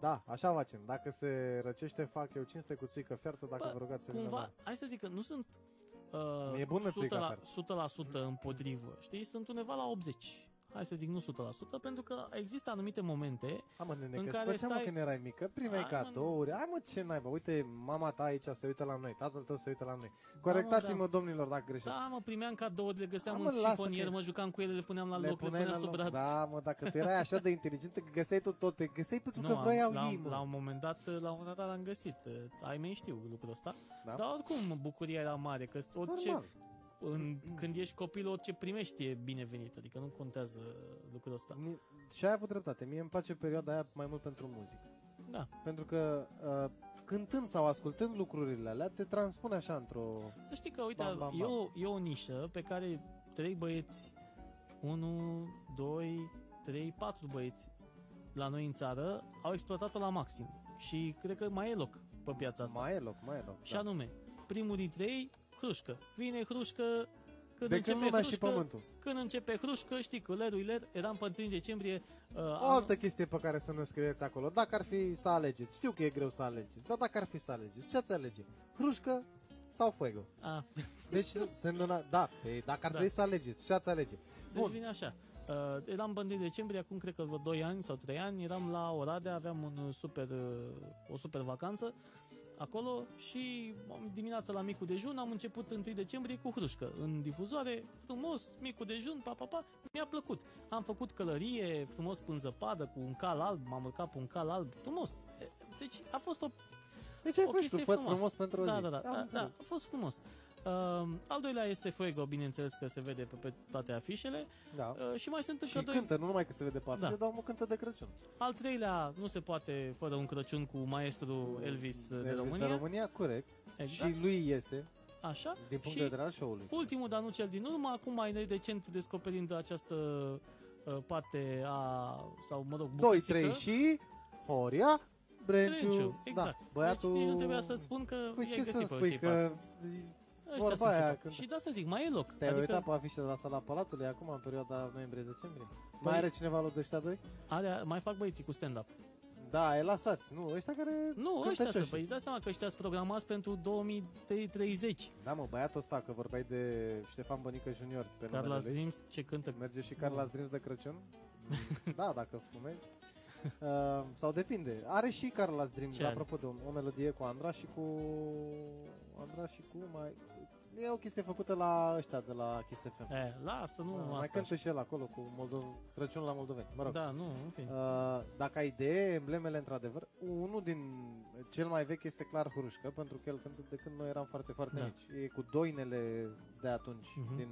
Da, așa facem. Dacă se răcește, fac eu cinste cu țuică fiartă, dacă Bă, vă rugați să vină Cumva, la... hai să zic că nu sunt Mi-e uh, bună 100%, țuica la, afară. 100% împotrivă, știi? Sunt undeva la 80. Hai să zic nu 100%, pentru că există anumite momente Hai mă, nene, în că care îți plăcea, mă, stai- când erai mică, primeai Hai, mă, cadouri. Hai mă, ce naiba, uite, mama ta aici se uită la noi, tatăl tău se uită la noi. Corectați-mă, da. domnilor, dacă greșesc. Da, mă, primeam cadouri, le găseam Da, mă, în lasă șifonier, că- mă jucam cu ele, le puneam la Le loc, le puneai puneam la sub loc. brad. Da, mă, dacă tu erai așa de inteligentă că găseai tu tot, te găseai pentru că am- vroiau la, ei, mă. la un moment dat, la un moment dat l-am găsit. Ai mei știu lucrul ăsta. Da? Dar oricum bucuria era mare, că orice, Normal. În, când ești copil, orice primești e binevenit, adică nu contează lucrul ăsta. Ni- Și ai avut dreptate. Mie îmi place perioada aia mai mult pentru muzică. Da, Pentru că uh, cântând sau ascultând lucrurile alea, te transpune așa într-o... să știi că, uite, Bam, bam, e, o, e o nișă pe care trei băieți, 1, 2, 3, 4 băieți la noi în țară au exploatat-o la maxim. Și cred că mai e loc pe piața asta. Mai e loc, mai e loc. Și Da. anume, primul dintre ei, hrușcă. Vine hrușcă, când De începe când lumea și hrușcă, pământul. când începe hrușcă, știi că lerul ler, eram pe 1 decembrie. Uh, O altă chestie pe care să ne scrieți acolo. Dacă ar fi să alegeți, știu că e greu să alegeți, dar dacă ar fi să alegeți, ce ați alege? Hrușcă sau fuego? A, Deci, se îndona... da, pe, dacă ar Da. trebui să alegeți, ce ați alege? deci Bun. vine așa. Uh, eram pe 1 decembrie, acum cred că vreo 2 ani sau 3 ani, eram la Oradea, aveam un uh, super, uh, o super vacanță acolo și am- dimineața la micul dejun am început 1 decembrie cu hrușcă. În difuzoare, frumos, micul dejun, pa, pa, pa, mi-a plăcut. Am făcut călărie, frumos până zăpadă, cu un cal alb, m-am urcat pe un cal alb, frumos. Deci a fost o Deci ai o fost tu, chestie făt frumoasă. frumos pentru o da, zi. da, da, Am da, înțeles. da, a fost frumos. Uh, al doilea este Fuego, bineînțeles că se vede pe, pe toate afișele. Da. Uh, și mai sunt încă Și doi. cântă, nu numai că se vede pe afișe, Da. dar mă cântă de Crăciun. Al treilea nu se poate fără un Crăciun cu maestru Elvis, uh, de Elvis România. de România, corect. Exact. Și lui iese, Așa. din punct și de vedere al show-ului. ultimul, dar nu cel din urmă, acum mai recent descoperind această uh, parte a, sau mă rog, 2, bucățică, 3 și Horia Brenciu. Trenciu, exact. Da, băiatul... Deci nici nu trebuia să-ți spun că Păi i-ai ce găsit să pe spui cei că patru. Ăștia vorba sunt cei aia patru. când- Și da să zic, mai e loc. te-ai adică uitat pe afișe de la sala Palatului acum în perioada noiembrie-decembrie? Păi- Mai are cineva loc de ăștia doi? are, mai fac băieții cu stand-up. Da, e lăsați, nu, ăștia care Nu, ăștia sunt, cântăcioși. păi îți dai seama că ăștia sunt programați pentru 2030. Da, mă, băiatul ăsta, că vorbeai de Ștefan Bănică Junior pe Carlos numele lui. Dreams, ce cântă. Merge și Carlos Dreams de Crăciun? da, dacă fumezi. Uh, sau depinde. Are și Carlos Dreams, Ce are? apropo de o, o melodie cu Andra și cu... Andra și cu mai... E o chestie făcută la ăștia de la Kiss FM. E, lasă, nu Uh, asta. mai cântă și el acolo cu Moldov... Crăciun la moldoveni. Mă rog. Da, nu, în fine. Uh, dacă ai idee, emblemele într-adevăr, unul din cel mai vechi este clar Hurușcă, pentru că el cântă de când noi eram foarte, foarte Da. mici. E cu doinele de atunci, Mhm. din,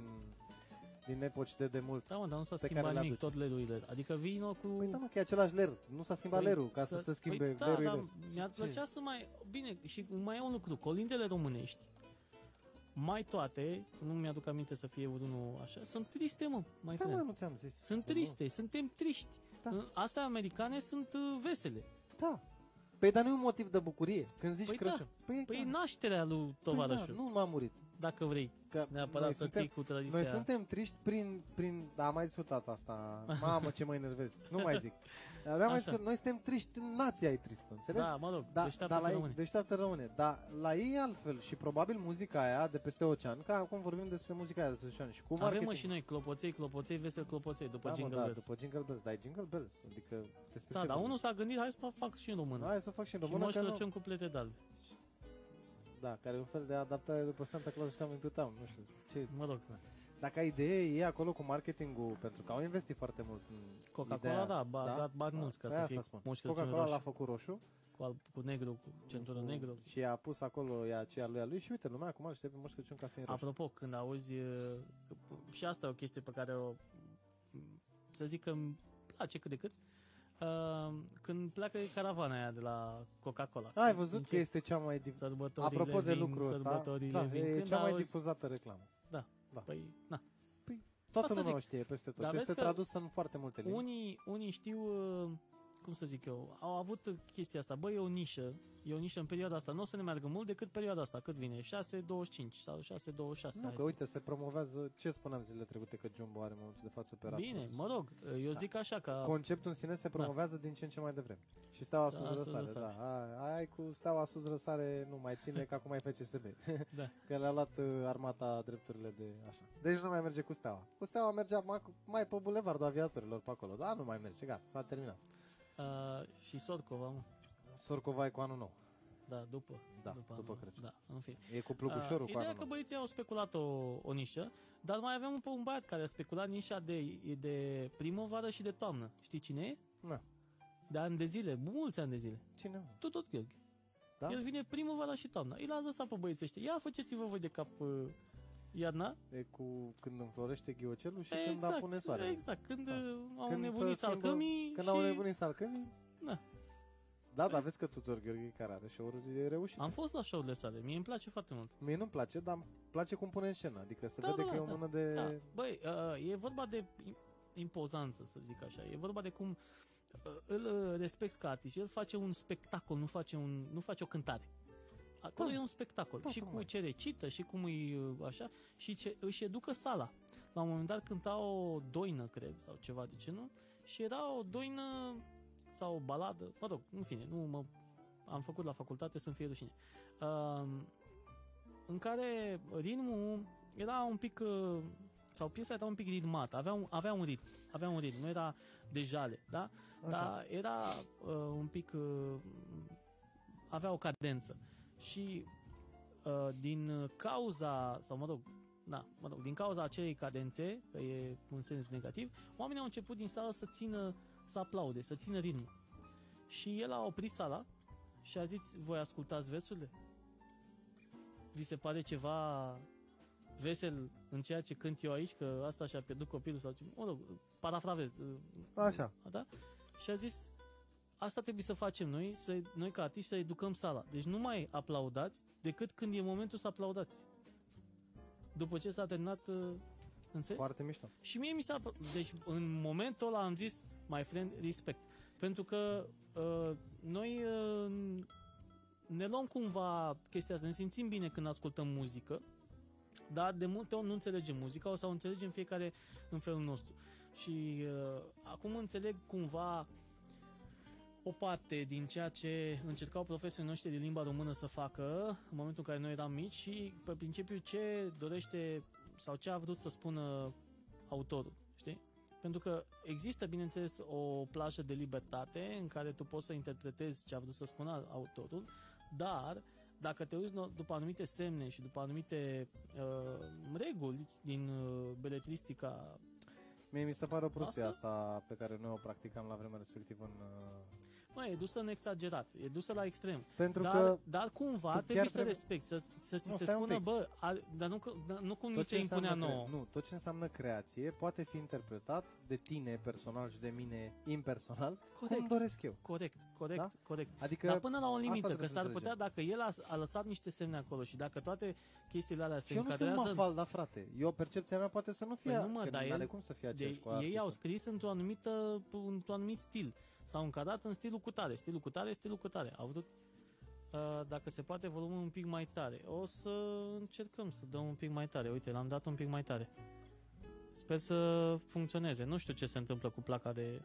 din epoci de demult. Da, mă, dar nu s-a pe care schimbat le nimic, aduce. tot lerurile. Adică vino cu... Păi da, mă, că e același ler. Nu s-a schimbat Păi, lerul ca să, se schimbe păi, da, lerul. dar ler. mi-ar Ce? plăcea să mai... Bine, și mai e un lucru. Colindele românești, mai toate, nu mi-aduc aminte să fie unul așa, sunt triste, mă, mai Da, mă, tren. nu ți-am zis. Sunt Nu. triste, suntem triști. Da. Astea americane sunt uh, vesele. Da. Păi dar nu e un motiv de bucurie când zici Păi Crăciun. Păi, e Păi clar. nașterea lui Păi tovarășul, da, nu m-a murit. dacă vrei, Că neapărat noi să suntem, ții cu tradiția. Noi suntem triști prin, prin... Da, am mai discutat asta. Mamă, ce mă enervez. Nu mai zic. Dar vreau mai Așa. zic că noi suntem triști, nația e tristă, înțelegi? Da, mă rog, Da, deșteaptă da, la ei, române. deșteaptă rămâne. Dar la ei e altfel și probabil muzica aia de peste ocean, că acum vorbim despre muzica aia de peste ocean și cu Avem marketing. mă și noi clopoței, clopoței, vesel clopoței, după da, mă, Jingle da, Bells. după Jingle Bells, dar e Jingle Bells, adică despre Da, ce dar vorbim? unul s-a gândit, hai să fac și în română. Hai să o fac și în și română, Moș că nu... Crăciun cu plete de albe. Da, care e un fel de adaptare după Santa Claus Coming to Town, nu știu. Ce... Mă rog, Dacă ai idee, e acolo cu marketingul, pentru că au investit foarte mult în Coca-Cola, ideea, da, ba- dat bani mulți ca Păi să asta fie spun. Moș Crăciun Coca-Cola l-a roșu. făcut roșu cu, alb, cu negru, cu centură cu- negru. și a pus acolo e aceea lui a lui și uite, lumea acum îl știe pe Moș Crăciun ca fiind roșu. Apropo, când auzi, uh, și asta e o chestie pe care o, să zic că îmi place cât de cât, uh, când pleacă caravana aia de la Coca-Cola. Ai văzut Încep că este cea mai dif- Sărbătorile Apropo de vin, lucrul ăsta, sărbătorile da, vin. e Când cea mai auzi- difuzată reclamă. Păi, na. Toată Asta lumea o zic. știe peste tot. Dar este vezi că tradusă în foarte multe limbi. Unii, unii știu, uh, cum să zic eu, au avut chestia asta. Băi, e o nișă, e o nișă în perioada asta. Nu o să ne meargă mult decât perioada asta. Cât vine? 6.25 sau 6.26. Nu, hai că să- uite, se promovează, ce spuneam zilele trecute, că Jumbo are în momentul de față pe Bine, Rasmus. mă rog, eu zic așa că... Conceptul în sine se promovează din ce în ce mai devreme. Și steaua Da, sus sus răsare, răsare. da. Ai, ai cu steaua sus răsare nu mai ține ca cum ai FCSB. Da. că le-a luat uh, armata drepturile de așa. Deci nu mai merge cu steaua. Cu steaua mergea mai, mai pe bulevardul aviatorilor pe acolo. Da, nu mai merge, gata, s-a terminat. Uh, și Sorcova, mă. Sorcova e cu anul nou. Da, după. Da, după anul. Crăciun. Da, în fine. E cu plugușorul Uh, cu ideea anul că nou. băieții au speculat o, o nișă, dar mai avem un, un băiat care a speculat nișa de, de primăvară și de toamnă. Știi cine e? Na. De ani de zile, mulți ani de zile. Cine? mă? Tot, tot Gheorghe. Da? El vine primăvara și toamna. El a lăsat pe băieții ăștia. Ia faceți-vă voi de cap uh, iarna. E cu când înflorește ghiocelul și când apune soarele. exact. Când Da. uh, au Când nebunit se schimbă- salcămii Când și... au nebunit salcămii? Da. Da, dar vezi că Tudor Gheorghe care are show-uri e reușit. Am fost la show-urile sale. Mie îmi place foarte mult. Mie nu-mi place, dar îmi place cum pune în scenă. Adică se Da, vede da, că e o da, mână de... Da, băi, uh, e vorba de im- impozanță, să zic așa. E vorba de cum uh, îl uh, respecti ca artist. El face un spectacol, nu face, un, nu face o cântare. Acolo Da. e un spectacol. Da, și cu tocmai. ce recită, și cum îi uh, așa, și ce, își educă sala. La un moment dat cânta o doină, cred, sau ceva de genul, și era o doină sau o baladă, mă rog, în fine, nu mă, am făcut la facultate să-mi fie rușine. Uh, în care ritmul era un pic uh, sau piesa era un pic ritmată, avea un, avea un ritm, avea un ritm, nu era de jale, da? Așa. Dar era uh, un pic uh, avea o cadență. Și uh, din cauza, sau mă rog, da, mă rog, din cauza acelei cadențe, că e un sens negativ, oamenii au început din sală să țină, să aplaude, să țină ritmul. Și el a oprit sala și a zis, voi ascultați versurile? Vi se pare ceva vesel în ceea ce cânt eu aici, că asta și-a pierdut copilul sau ce, mă rog, parafravez, Așa. da? Și a zis, asta trebuie să facem noi, să, noi ca artiști să educăm sala. Deci nu mai aplaudați decât când e momentul să aplaudați. După ce s-a terminat, uh, înțeleg? Foarte mișto. Și mie mi s-a... Deci în momentul ăla am zis, my friend, respect. Pentru că uh, noi uh, ne luăm cumva chestia asta, ne simțim bine când ascultăm muzică, dar de multe ori nu înțelegem muzica, o să o înțelegem fiecare în felul nostru. Și uh, acum înțeleg cumva o parte din ceea ce încercau profesorii noștri de limba română să facă în momentul în care noi eram mici și pe principiu ce dorește sau ce a vrut să spună autorul, știi? Pentru că există, bineînțeles, o plajă de libertate în care tu poți să interpretezi ce a vrut să spună autorul, dar dacă te uiți no- după anumite semne și după anumite uh, reguli din uh, beletristica Mie mi se pare o prostie Asta? asta pe care noi o practicam la vremea respectivă în... uh, Mă, e dusă în exagerat, e dusă la extrem. Pentru dar, că dar cumva tu trebuie chiar să trebuie- respecti, să, să ți Nu, se stai un spună, pic. bă, a, dar nu, că- dar nu cum ni tot se ce, impunea înseamnă nouă. cre- nu, tot ce înseamnă creație poate fi interpretat de tine personal și de mine impersonal Corect. cum doresc eu. Corect, corect, Da? corect. Adică Dar până la o limită, trebuie că să s-ar putea, înțelegem. dacă el a, a lăsat niște semne acolo și dacă toate chestiile alea se și eu nu sunt încadrează... mafalda, frate. Eu, percepția mea poate să nu fie, Păi nu, mă, că dar n-are el- cum să fie de, aceeași cu ei au artistul. scris într-o anumită, într-un anumit stil. S-au încadrat în stilul cu tare, stilul cu tare, stilul cu tare. Au vrut, uh, dacă se poate, volumul un pic mai tare. O să încercăm să dăm un pic mai tare. Uite, l-am dat un pic mai tare. Sper să funcționeze. Nu știu ce se întâmplă cu placa de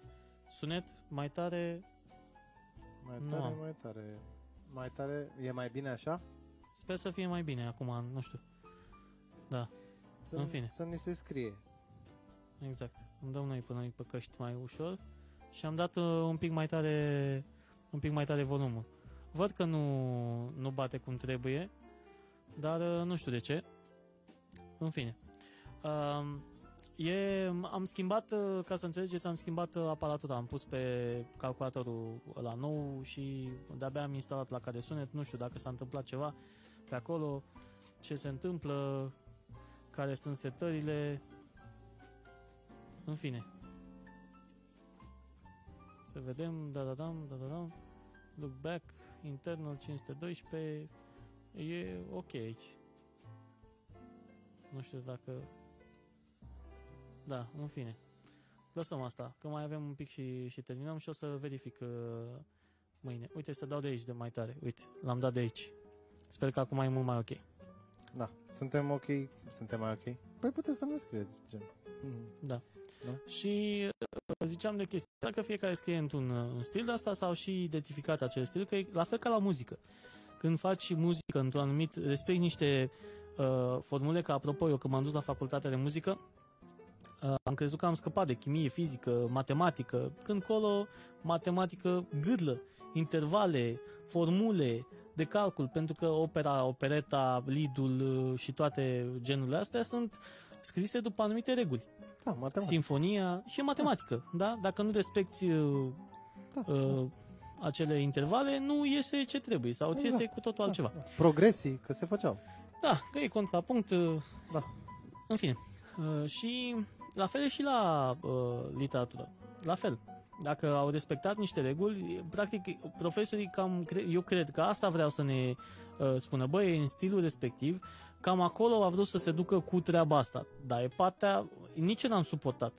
sunet. Mai tare, Mai Nu tare, am. mai tare. Mai tare, e mai bine așa? sper să fie mai bine acum, nu știu. Da, Să, În fine. Să ni se scrie. exact. Îmi dăm noi pe noi pe căști mai ușor și am dat uh, un pic mai tare un pic mai tare volumul. Văd că nu, nu bate cum trebuie, dar uh, nu știu de ce. În fine. Um, e, am schimbat, uh, ca să înțelegeți, am schimbat uh, aparatura. Am pus pe calculatorul la nou și de-abia am instalat placa de sunet. Nu știu dacă s-a întâmplat ceva pe acolo, ce se întâmplă, care sunt setările. În fine. Să vedem, da da da da da da. Look back, internal 512. E ok aici. Nu știu dacă... Da, în fine. Lăsăm asta, că mai avem un pic și, și terminăm și o să verific uh, mâine. Uite, să dau de aici de mai tare. Uite, l-am dat de aici. Sper că acum e mult mai ok. Da, suntem ok, suntem mai ok. Păi puteți să ne scrieți, gen. Mm. Da. Da. Și uh, ziceam de chestia asta că fiecare scrie într-un uh, un stil de asta sau și identificat acel stil, că e la fel ca la muzică. Când faci muzică într-un anumit, respecti niște uh, formule, că apropo, eu când m-am dus la facultatea de muzică, uh, am crezut că am scăpat de chimie, fizică, matematică, când colo, matematică gârlă, intervale, formule de calcul, pentru că opera, opereta, lidul uh, și toate genurile astea sunt scrise după anumite reguli. Da, matematică. Sinfonia și e matematică, da? Dacă nu respecti uh, Da. uh, acele intervale, nu iese ce trebuie sau ți Exact. iese cu totul altceva. Da. Progresii, că se făceau. Da, că e contrapunct. uh, Da. În fine. Uh, și la fel e și la uh, literatură. La fel. Dacă au respectat niște reguli, practic profesorii cam, cre- eu cred că asta vreau să ne uh, spună, băi, în stilul respectiv, cam acolo a vrut să se ducă cu treaba asta. Dar e partea, nici eu n-am suportat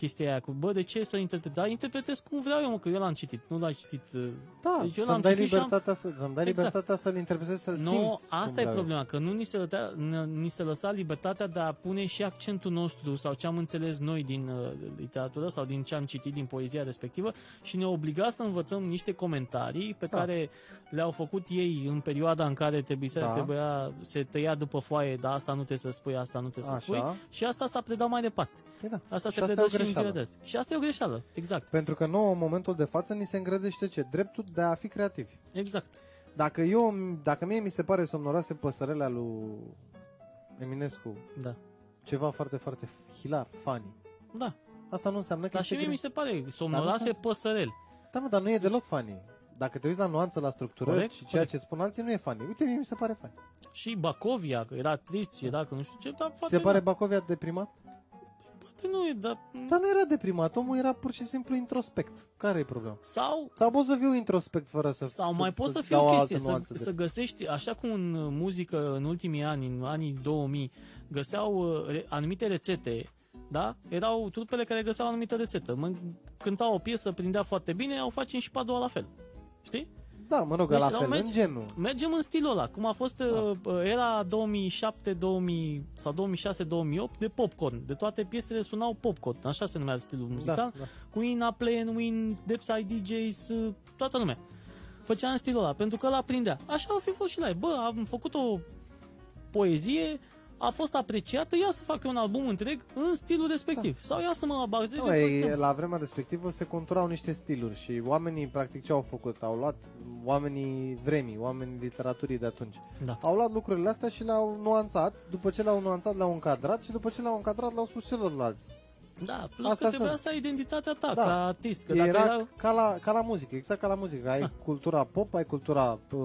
chestia aia cu, bă, de ce să interpretez? Dar interpretez cum vreau eu, mă, că eu l-am citit, nu l-am citit. uh, Da, Deci eu să-mi l-am dai citit și am- libertatea, să, să-mi dai Exact. libertatea să-l interpretezi, să-l Nu, simți. cum asta e vreau eu. problema, că nu ni se, lătea, n- ni se lăsa libertatea de a pune și accentul nostru sau ce am înțeles noi din uh, literatură sau din ce am citit din poezia respectivă și ne obliga să învățăm niște comentarii pe Da. care le-au făcut ei în perioada în care trebuie să Da. trebuia, se tăia după foaie, dar asta nu trebuie să spui, asta nu trebuie să spui Așa. și asta s-a predat mai departe. Păi da. Asta Și se asta predă e o și în ziua greșeală. de azi. Și asta e o greșeală, exact, Pentru că nouă, în momentul de față, ni se îngrădește ce? Dreptul de a fi creativi. exact. Dacă eu, dacă mie mi se pare somnoroase păsărelea lui Eminescu Da, ceva foarte, foarte hilar, funny, da. asta nu înseamnă că Dar și este mie mi gre- se pare somnoroase sunt- păsăreli. Da, mă, dar nu e deloc funny. dacă te uiți la nuanță, la structură Corect, și ceea corect. ce spun alții, nu e funny. Uite, mie mi se pare funny. Și Bacovia, că era trist și era că nu știu ce, dar poate Se pare nu. Bacovia deprimat? Poate nu e, dar... Dar nu era deprimat, omul era pur și simplu introspect. Care e problema? Sau Sau pot să fiu introspect fără să Sau mai poți să fie dau o altă chestie, să, nuanță de- să găsești, așa cum în uh, muzică în ultimii ani, în anii 2000, găseau uh, re, anumite rețete, da? Erau trupele care găseau anumită rețetă. Mă, cântau o piesă, prindea foarte bine, au facem și pe a doua la fel. Știi? Da, mă rog, Deci, la la fel, meci- în genul. Mergem în stilul ăla, cum a fost uh, era 2007 2000 sau 2006 2008 de popcorn. De toate piesele sunau popcorn, așa se numea stilul muzical. Da, da. Cu Ina Plain, Win, Depside DJs, uh, toată lumea. Făcea în stilul ăla, pentru că ăla prindea. Așa au fi fost și la ei. Bă, am făcut o poezie, a fost apreciată, ia să fac eu un album întreg în stilul respectiv. Sau ia să mă bazez Nu, eu pe ei, tema. la vremea respectivă se conturau niște stiluri și oamenii practic ce au făcut? Au luat oamenii vremii, oamenii literaturii de atunci. Da. Au luat lucrurile astea și le-au nuanțat, după ce le-au nuanțat le-au încadrat și după ce le-au încadrat le-au spus celorlalți. Da, plus Asta că trebuie sunt. să ai identitatea ta Da. ca artist. Că Era, dacă era... ca, la, ca la muzică, exact ca la muzică. Ai Ah. cultura pop, ai cultura uh,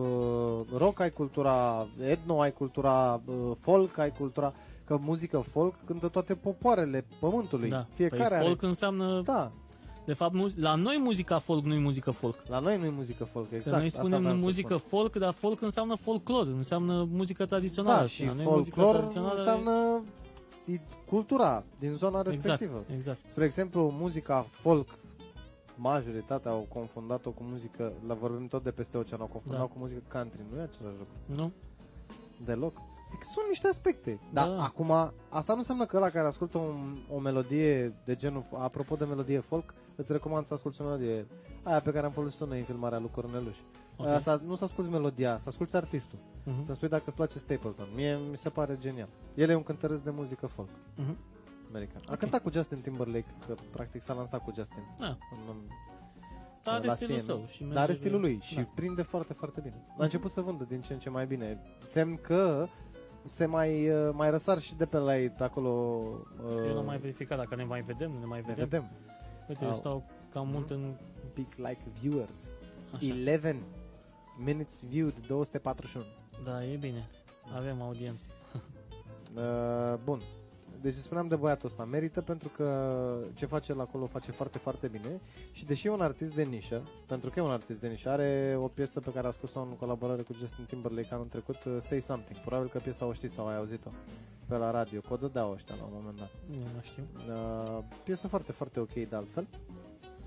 rock, ai cultura etno, ai cultura uh, folk, ai cultura... Că muzică folk cântă toate popoarele pământului. Da. Fiecare păi are... folk înseamnă... Da, De fapt, mu- la noi muzica folk nu e muzică folk. la noi nu e muzică folk, exact. Că noi asta spunem vreau să muzică spun. folk, dar folk înseamnă folclor, înseamnă muzică tradițională. Da, și la noi muzica folclor tradițională e- înseamnă e cultura din zona Exact, respectivă. exact. Spre exemplu, muzica folk, majoritatea au confundat-o cu muzică, la vorbim tot de peste ocean, au confundat Da. cu muzică country, nu e același lucru. Nu? Deloc. Deci sunt niște aspecte. Dar Da. acum, asta nu înseamnă că ăla care ascultă un, o melodie de genul, apropo de melodie folk, îți recomand să asculti o melodie aia pe care am folosit-o noi în filmarea lui Corneluș. Ok. Okay. Să, nu să asculti melodia, să asculti artistul. Mhm. Să spui dacă îți place Stapleton. Mie mi se pare genial. El e un cântăresc de muzică folk Mhm. american. A Ok. cântat cu Justin Timberlake, că practic s-a lansat cu Justin. Da. În, în, Da, are la stilul CNN. său. Și merge Dar are de- stilul lui și Da. prinde foarte, foarte bine. A început să vândă din ce în ce mai bine. Semn că se mai, uh, mai răsar și de pe la ei acolo. Uh, Eu n-am mai verificat dacă ne mai vedem, nu ne mai ne vedem. vedem. Uite, eu Au. stau cam mult în... Big like viewers. Așa. 11 minutes viewed, 241. Da, e bine. Avem audiență. Uh, bun. Deci spuneam de băiatul ăsta, merită pentru că ce face el acolo face foarte, foarte bine și deși e un artist de nișă, pentru că e un artist de nișă, are o piesă pe care a scos-o în colaborare cu Justin Timberlake anul trecut, uh, Say Something. Probabil că piesa o știți sau ai auzit-o pe la radio, că o dădeau ăștia la un moment dat. Nu, nu știu. Uh, piesă foarte, foarte ok de altfel,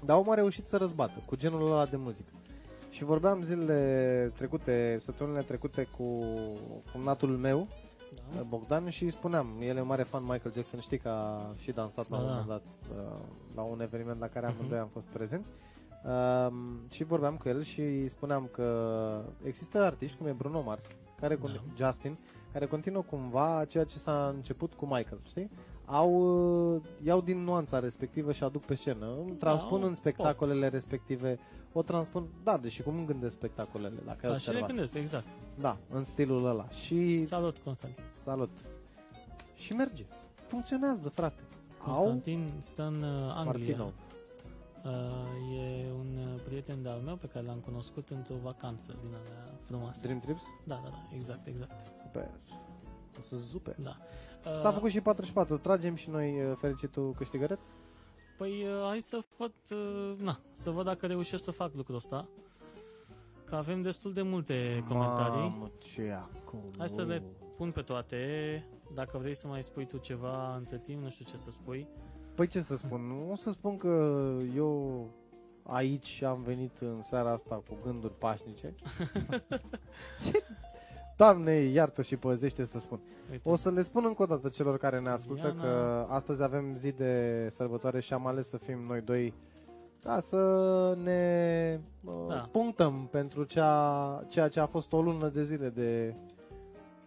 dar omul a reușit să răzbată cu genul ăla de muzică. Și vorbeam zilele trecute, săptămânile trecute cu, cu natul meu, Da. Bogdan și îi spuneam, el e un mare fan Michael Jackson, știi că a și dansat la Da, un da. moment dat uh, la un eveniment la care Mhm. amândoi am fost prezenți. Um, și vorbeam cu el și îi spuneam că există artiști cum e Bruno Mars, care Da. con- Justin, care continuă cumva ceea ce s-a început cu Michael, știi? Au, uh, iau din nuanța respectivă și aduc pe scenă, îmi transpun Da, în spectacolele respective, o transpun, da, deși cum îmi gândesc spectacolele, dacă ai Da, și le observat. gândesc, exact. Da, în stilul ăla. Și Salut, Constantin. Salut. Și merge. Funcționează, frate. Au Constantin stă în uh, Anglia. Martinov. Uh, e un uh, prieten de-al meu pe care l-am cunoscut într-o vacanță din alea frumoasă. Dream Trips? Da, da, da, exact, exact. Super. O să super. Da. Uh, S-a făcut și 44. Tragem și noi uh, fericitul câștigăreț? Păi uh, hai să văd, uh, na, să văd dacă reușesc să fac lucrul ăsta. Că avem destul de multe comentarii. Mamă, ce acum. Hai să le pun pe toate. Dacă vrei să mai spui tu ceva între timp, nu știu ce să spui. Păi ce să spun? Nu o să spun că eu aici am venit în seara asta cu gânduri pașnice. Ce? Doamne, iartă și păzește să spun. Uite, O să le spun încă o dată celor care ne ascultă Diana. că astăzi avem zi de sărbătoare și am ales să fim noi doi ca să ne uh, Da. punctăm pentru cea, ceea ce a fost o lună de zile de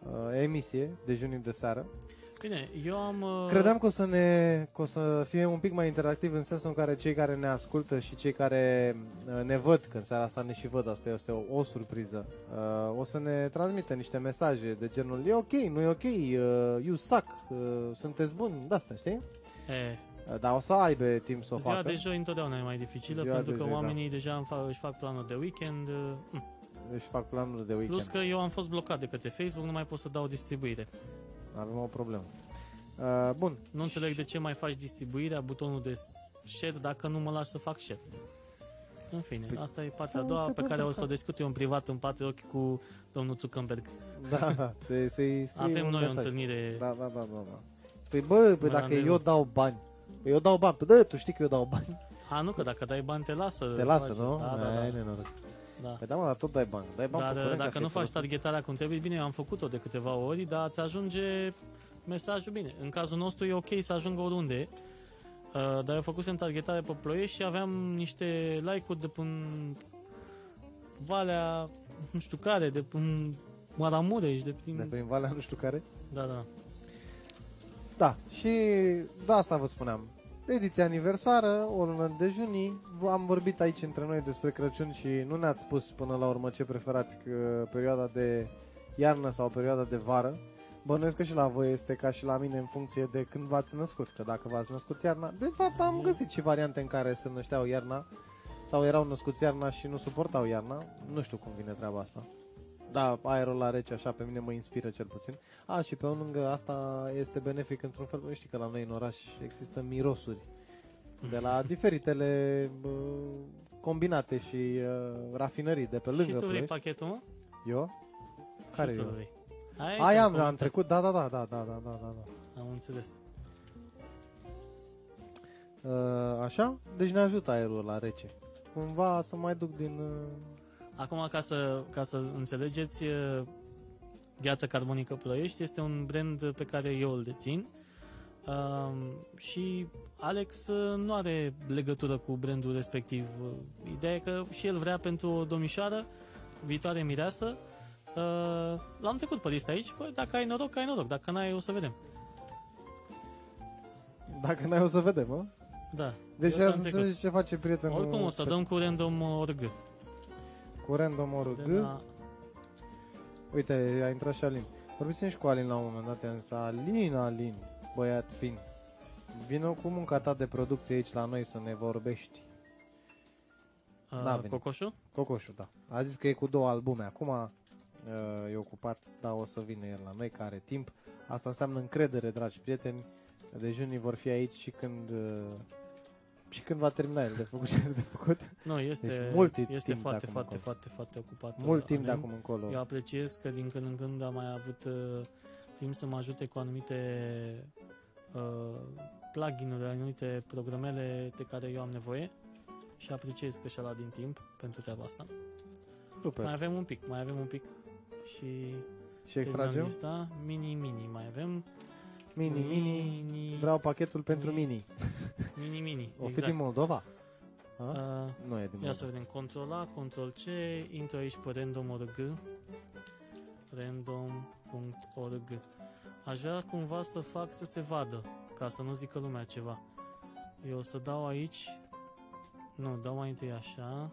uh, emisie, de junii de seară. Bine, eu am... uh, Credeam că o să ne că o să fie un pic mai interactiv în sensul în care cei care ne ascultă și cei care uh, ne văd, că în seara asta ne și văd, asta este o, o surpriză, uh, o să ne transmită niște mesaje de genul e ok, nu e ok, uh, you suck, uh, sunteți buni, de asta, știi? E, Dar o să aibă timp să o Ziua facă. de joi întotdeauna e mai dificilă Ziua pentru de că joi, da. oamenii deja îmi fac, își fac planul de weekend. uh, mm. Își fac planurile de weekend. Plus că eu am fost blocat de către Facebook, nu mai pot să dau distribuire. Avem o problemă. Uh, bun. Nu înțeleg de ce mai faci distribuirea, butonul de share, dacă nu mă lași să fac share. În fine, Păi, asta e partea a da, doua uite, pe care pentru o să o că- discut eu în privat în patru ochi cu domnul Zuckerberg. Da, da. Te, să-i scrii Avem un noi o mesaj. întâlnire. Da, da, da, da, da. Păi bă, păi Da, dacă de- eu dau bani, păi eu dau bani, păi da, tu știi că eu dau bani. A, nu, că dacă dai bani te lasă. Te lasă, face. nu? Da, da, Ai, da. nenoroc. Da. Păi da, mă, dar tot dai bani. Dai bani Dar pe curent ca dacă să-i nu faci folosești. targetarea cum trebuie, bine, eu am făcut-o de câteva ori, dar ți ajunge mesajul bine. În cazul nostru e ok să ajungă oriunde, uh, dar eu făcusem targetare pe ploiești și aveam niște like-uri de până Valea, nu știu care, de până Maramureș, de prin... De prin Valea nu știu care. Da, da. Da, și da, asta vă spuneam. Ediția aniversară, o lună de junii. Am vorbit aici între noi despre Crăciun și nu ne-ați spus până la urmă ce preferați, că perioada de iarnă sau perioada de vară. Bănuiesc că și la voi este ca și la mine în funcție de când v-ați născut, că dacă v-ați născut iarna, de fapt am găsit și variante în care se nășteau iarna sau erau născuți iarna și nu suportau iarna. Nu știu cum vine treaba asta. Da, aerul la rece așa pe mine mă inspiră cel puțin. A, și pe lângă asta este benefic într-un fel. Nu știi că la noi în oraș există mirosuri de la diferitele bă, combinate și uh, rafinării de pe lângă și tu vrei Ploiești. pachetul, mă? Eu? Care și tu eu? vrei. Ai, Ai, am, am am trecut, da, da, da, da, da, da, da, da. Am înțeles. Uh, așa? Deci ne ajută aerul la rece. Cumva să mai duc din... Uh, Acum, ca să, ca să înțelegeți, uh, Gheața Carbonică Ploiești este un brand pe care eu îl dețin um, și Alex uh, nu are legătură cu brandul respectiv. Uh, Ideea e că și el vrea pentru o domnișoară, viitoare mireasă, uh, l-am trecut pe lista aici, bă, dacă ai noroc, ai noroc, dacă n-ai, o să vedem. dacă n-ai o să vedem, mă? Da. Deci Eu ați am trecut. înțeles ce face prietenul... Oricum o să dăm cu random org. Cu random org. De la... Uite, a intrat și Alin. Vorbisem și cu Alin la un moment dat, i-am zis, Alin, Alin, băiat fin, vină cu munca ta de producție aici la noi să ne vorbești. N-a Uh, venit. Cocoșul? Cocoșul, da. A zis că e cu două albume. Acum uh, e ocupat, dar o să vină el la noi, care are timp. Asta înseamnă încredere, dragi prieteni. Dejunii vor fi aici și când... Uh, și când va termina el de făcut ce are de făcut. Nu, este, Deci mult timp este de foarte, acum foarte, încolo. foarte, foarte ocupat. Mult uh, timp de Alin. acum încolo. Eu apreciez că din când în când am mai avut uh, timp să mă ajute cu anumite uh, plugin-uri, anumite programele de care eu am nevoie și apreciez că și-a luat din timp pentru treaba asta. Super. Mai avem un pic, mai avem un pic și și terminăm extragem? lista. Mini, mini, mai avem. Mini, mini. mini, Vreau pachetul pentru Mini. mini. mini, mini, O fi exact. din Moldova? A? Uh, Nu e din Ia să Moldova. vedem, Ctrl A, Ctrl C, intru aici pe random.org random.org Aș vrea cumva să fac să se vadă, ca să nu zică lumea ceva. Eu o să dau aici, nu, dau mai întâi așa,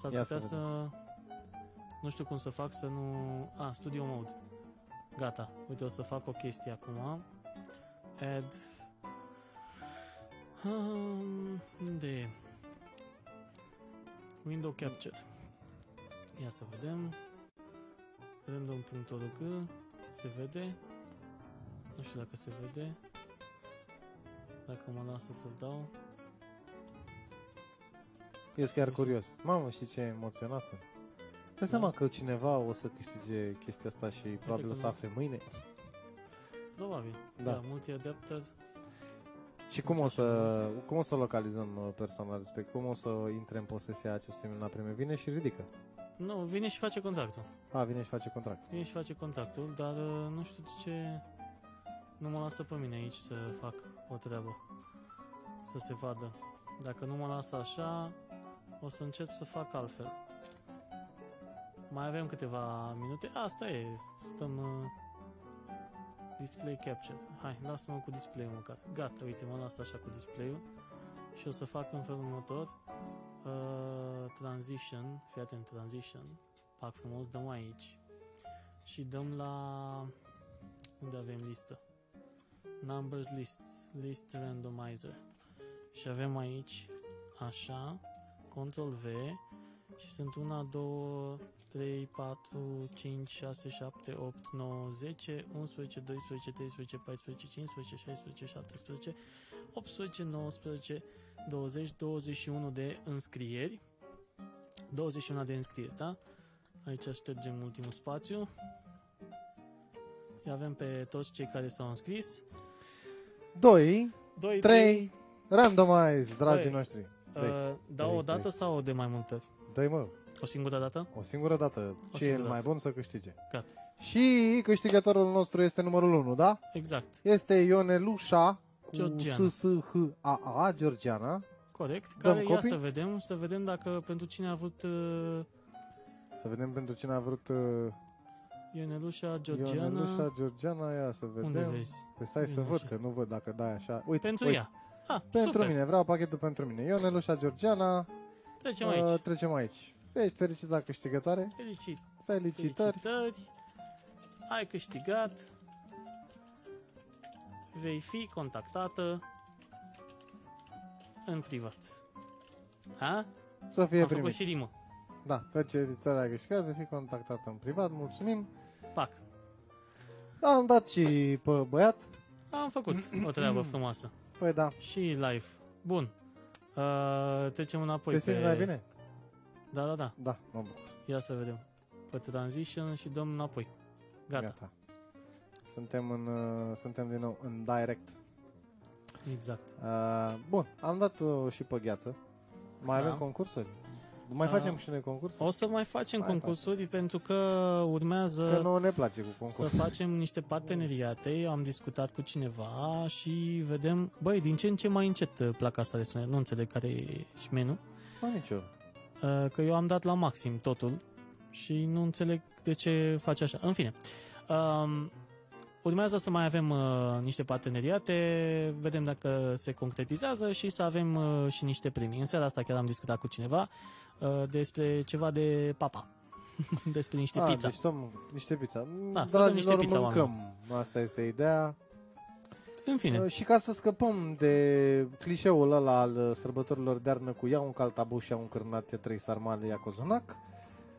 s-ar Ia putea să să, nu știu cum să fac să nu, a, Studio Mode. Gata, uite, o să fac o chestie acum. Add, um, unde e? Window Capture. Ia să vedem. Random.org Se vede. Nu știu dacă se vede. Dacă mă lasă să-l dau. Eu sunt chiar Nu știu. curios. Mamă, știi ce emoționat sunt? Dă seama că cineva o să câștige chestia asta și probabil o că să nu. afle mâine. Probabil. Da. Da, multi-adapter. Și cum o Deci să, așa cum o să localizăm uh, persoana respect? Cum o să intre în posesia acestui minunat premiu? Vine și ridică. Nu, vine și face contractul. A, vine și face contract. Vine și face contractul, dar uh, nu știu de ce nu mă lasă pe mine aici să fac o treabă. Să se vadă. Dacă nu mă lasă așa, o să încep să fac altfel. Mai avem câteva minute. Asta e. Stăm... Uh, display capture. Hai, lasă-mă cu display-ul măcar. Gata, uite, mă las așa cu display-ul. Și o să fac în felul următor. Uh, transition. Fii atent, transition. Fac frumos, dăm aici. Și dăm la... Unde avem listă? Numbers lists. List randomizer. Și avem aici, așa, Ctrl V și sunt 1, 2, 3, 4, 5, 6, 7, 8, 9, 10, 11, 12, 13, 14, 15, 16, 17, 18, 19, 20, 21 de înscrieri. 21 de înscrieri, da? Aici ștergem ultimul spațiu. Îi avem pe toți cei care s-au înscris. 2, 2, 3, randomize, dragii Doi. noștri. Uh, dau Doi, o dată doi. sau de mai multe ori? Doi mă, O singură dată? o singură dată. O Ce e singură mai dată. bun să câștige. Gata. Și câștigătorul nostru este numărul 1, da? Exact. Este Ionelușa cu Georgiana. S S H A A Georgiana. Corect. Dăm Care ia copii? să vedem, să vedem dacă pentru cine a avut uh, Să vedem pentru cine a vrut uh, Ionelușa Georgiana. Ionelușa Georgiana. Ia să vedem. Unde vezi? Păi stai să Bine, văd, așa. că nu văd dacă dai așa. Uite, Pentru uite, ea. Ah, Pentru super. mine, vreau pachetul pentru mine. Ionelușa Georgiana. Trecem uh, aici. Trecem aici. Ești fericită câștigătoare. Felicit. Felicitări. Felicitări. Ai câștigat. Vei fi contactată în privat. Ha? Să fie Am primit. făcut și rimă. Da, felicitări ai câștigat, vei fi contactat în privat, mulțumim. Pac. Am dat și pe băiat. Am făcut o treabă frumoasă. Păi da, Și live. Bun. Uh, trecem înapoi te simți pe... mai bine? Da, da, da. Da, mă bucur. Ia să vedem. Pe transition și dăm înapoi. Gata. Gata. Suntem, în, uh, suntem din nou în direct. Exact. Uh, bun, am dat uh, și pe gheață. Mai Da. avem concursuri? Mai Da. facem și noi concursuri? O să mai facem Mai concursuri pentru că urmează Că nouă ne place cu să concursuri. facem niște parteneriate. Eu am discutat cu cineva și vedem, băi, din ce în ce mai încet uh, placa asta de sunet. Nu înțeleg care e șmenul. Mă, nici eu. Uh, Că eu am dat la maxim totul și nu înțeleg de ce face așa. În fine. Um, Urmează să mai avem uh, niște parteneriate, vedem dacă se concretizează și să avem uh, și niște premii. În seara asta chiar am discutat cu cineva uh, despre ceva de papa. despre niște Ah, pizza. Deci dăm niște pizza. Da, să dăm niște Dragilor, pizza mâncăm. Asta este ideea. În fine, Uh, Și ca să scăpăm de clișeul ăla al uh, sărbătorilor de iarnă cu ia un caltabuș, ia un cârnat, ia trei sarmale, ia cozonac,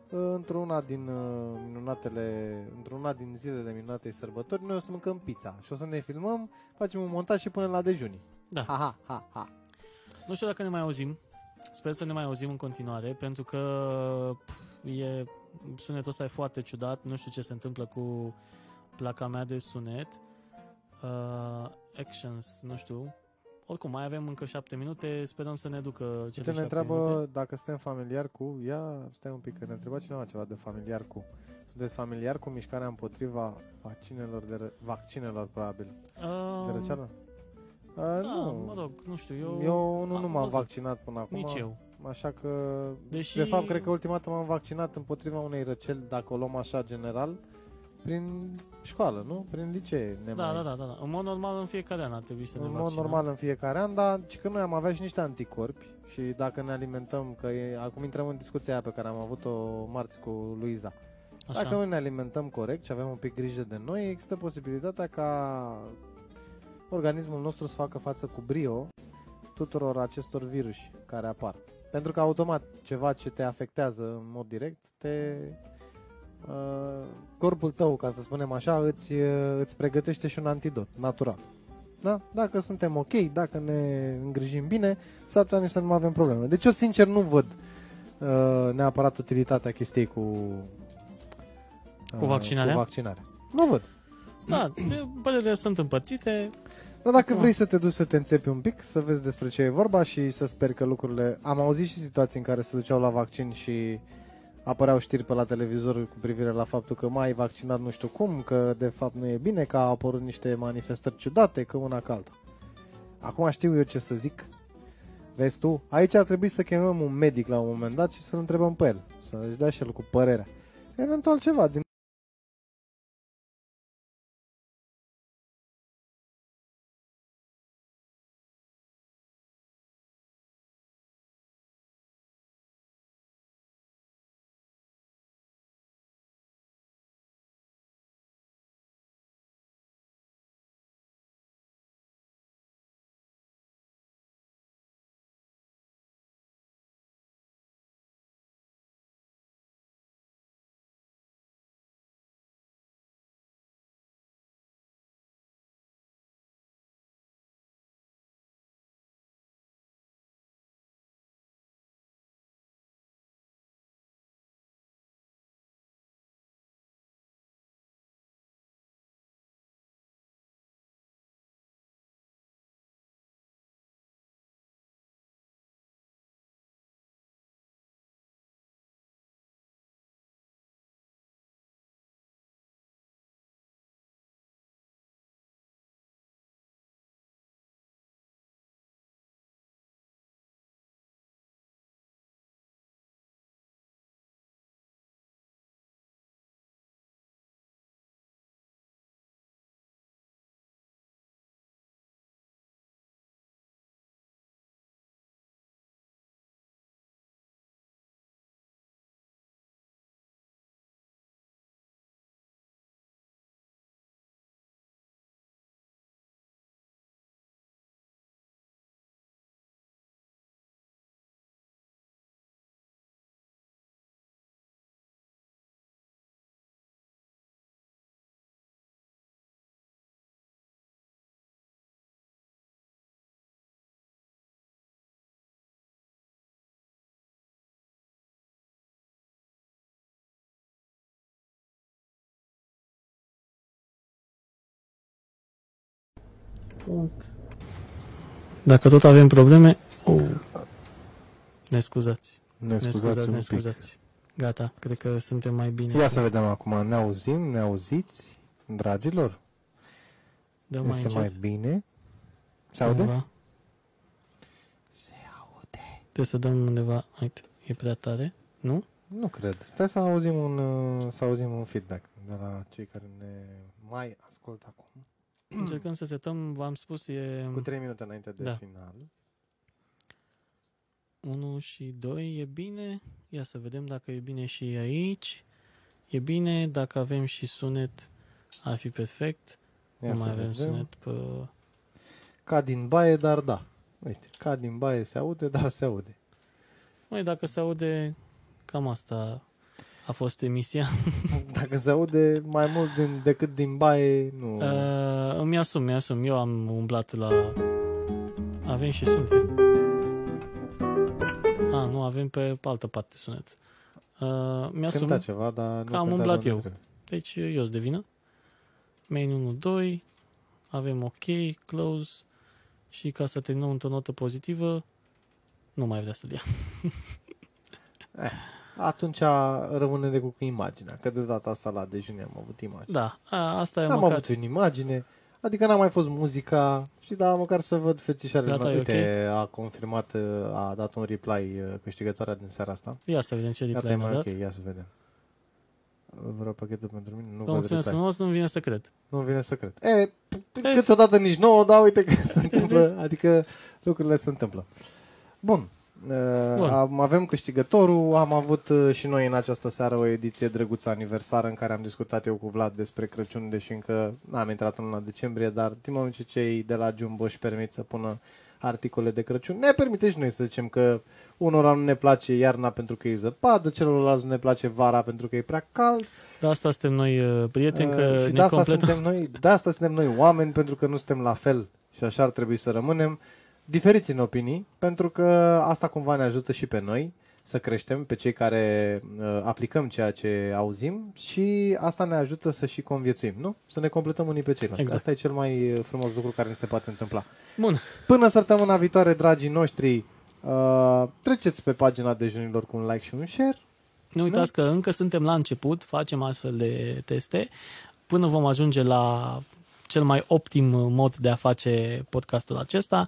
uh, într-una din uh, minunatele, într-una din zilele minunatei sărbători, noi o să mâncăm pizza și o să ne filmăm, facem un montaj și punem la dejunii. Da. Ha, ha, ha, ha. nu știu dacă ne mai auzim. Sper să ne mai auzim în continuare, pentru că pf, e, sunetul ăsta e foarte ciudat. Nu știu ce se întâmplă cu placa mea de sunet. Uh, actions, nu știu. Oricum, mai avem încă șapte minute, sperăm să ne ducă cele Uite, ne șapte întreabă minute. dacă suntem familiar cu... Ia, stai un pic, că ne întreba cineva ceva de familiar cu. Sunteți familiar cu mișcarea împotriva vaccinelor, de ră... vaccinelor probabil, de Uh, răceală? Uh, da, nu, mă rog, nu știu, eu... Eu nu, am nu m-am văzut. vaccinat până acum. Nici eu. Așa că, Deși- de fapt, cred că ultima dată m-am vaccinat împotriva unei răceli, dacă o luăm așa general, prin școală, nu? Prin licee. Ne Da, mai... da, da, da, da. În mod normal, în fiecare an ar trebui să ne În mod vaccinăm. normal în fiecare an, dar și că noi am avea și niște anticorpi și dacă ne alimentăm, că e, acum intrăm în discuția aia pe care am avut-o marți cu Luiza. Așa. Dacă noi ne alimentăm corect și avem un pic grijă de noi, există posibilitatea ca organismul nostru să facă față cu brio tuturor acestor viruși care apar. Pentru că automat ceva ce te afectează în mod direct, te uh, corpul tău, ca să spunem așa, îți, uh, îți pregătește și un antidot natural. Da? Dacă suntem ok, dacă ne îngrijim bine, s-ar putea nici să nu avem probleme. Deci eu sincer nu văd uh, neapărat utilitatea chestiei cu Cu vaccinarea? Cu vaccinarea. Nu văd. Da, părerile sunt împărțite. Dar dacă Acum. vrei să te duci să te înțepi un pic, să vezi despre ce e vorba și să sper că lucrurile... Am auzit și situații în care se duceau la vaccin și apăreau știri pe la televizor cu privire la faptul că mai ai vaccinat nu știu cum, că de fapt nu e bine, că au apărut niște manifestări ciudate, că una ca alta. Acum știu eu ce să zic. Vezi tu? Aici ar trebui să chemăm un medic la un moment dat și să-l întrebăm pe el. Să-și dea și el cu părerea. Eventual ceva din Punct. Dacă tot avem probleme... Oh. Ne scuzați. Ne Ne scuzați, scuzați, un ne pic. scuzați. Gata, cred că suntem mai bine. Ia să vedem acum, ne auzim, ne auziți, dragilor? Dăm mai este încet. mai bine? Se aude? Cumva. Se aude. Trebuie să dăm undeva... Uite, e prea tare. Nu? Nu cred. Stai să auzim un, uh, să auzim un feedback de la cei care ne mai ascultă acum. Încercăm să setăm, v-am spus, e Cu 3 minute înainte de Da. final. 1 și 2, e bine. Ia să vedem dacă e bine și aici. E bine, dacă avem și sunet, ar fi perfect. Ia nu să mai avem vedem. sunet pe... Ca din baie, dar da. Uite, ca din baie se aude, dar se aude. Măi, dacă se aude, cam asta a fost emisia. Dacă se aude mai mult din, decât din baie, nu... Uh, îmi asum, mi asum. Eu am umblat la... Avem și sunete. A, nu, avem pe altă parte sunet. Uh, mi-asum. Cânta ceva, dar nu că am cânta umblat de eu. unde trebuie. Deci eu sunt de vină. Main 1, 2. Avem ok, close. Și ca să terminăm într-o notă pozitivă, nu mai vrea să-l ia. Atunci rămâne de cu imaginea, că de data asta la dejun am avut imagine. Da, a, asta e Am măcar. avut în imagine, adică n-a mai fost muzica, știi, dar măcar să văd fețișoarele. Gata, mele. e Uite, a confirmat, a dat un reply uh, câștigătoarea din seara asta. Ia să vedem ce Gata, reply e mi-a mai dat. ok, ia să vedem. Vreau pachetul pentru mine, nu Vă văd mulțumesc reply. frumos, nu vine să cred. Nu vine să cred. E, Vezi? câteodată nici nouă, dar uite că se Vezi? întâmplă, adică lucrurile se întâmplă. Bun. Uh, Bun. Am, avem câștigătorul, am avut uh, și noi în această seară o ediție drăguță aniversară în care am discutat eu cu Vlad despre Crăciun, deși încă n-am intrat în luna decembrie, dar din moment ce cei de la Jumbo își permit să pună articole de Crăciun, ne permite și noi să zicem că unora nu ne place iarna pentru că e zăpadă, celorlalți nu ne place vara pentru că e prea cald, De asta suntem noi uh, prieteni, Uh, că și de ne asta, completăm. suntem noi, de asta suntem noi oameni, pentru că nu suntem la fel și așa ar trebui să rămânem diferiți în opinii, pentru că asta cumva ne ajută și pe noi să creștem, pe cei care uh, aplicăm ceea ce auzim și asta ne ajută să și conviețuim, nu? Să ne completăm unii pe ceilalți. Exact. Asta e cel mai uh, frumos lucru care ne se poate întâmpla. Bun, Până săptămâna viitoare, dragii noștri, uh, treceți pe pagina dejunilor cu un like și un share. nu uitați că încă suntem la început, facem astfel de teste, până vom ajunge la cel mai optim mod de a face podcastul acesta.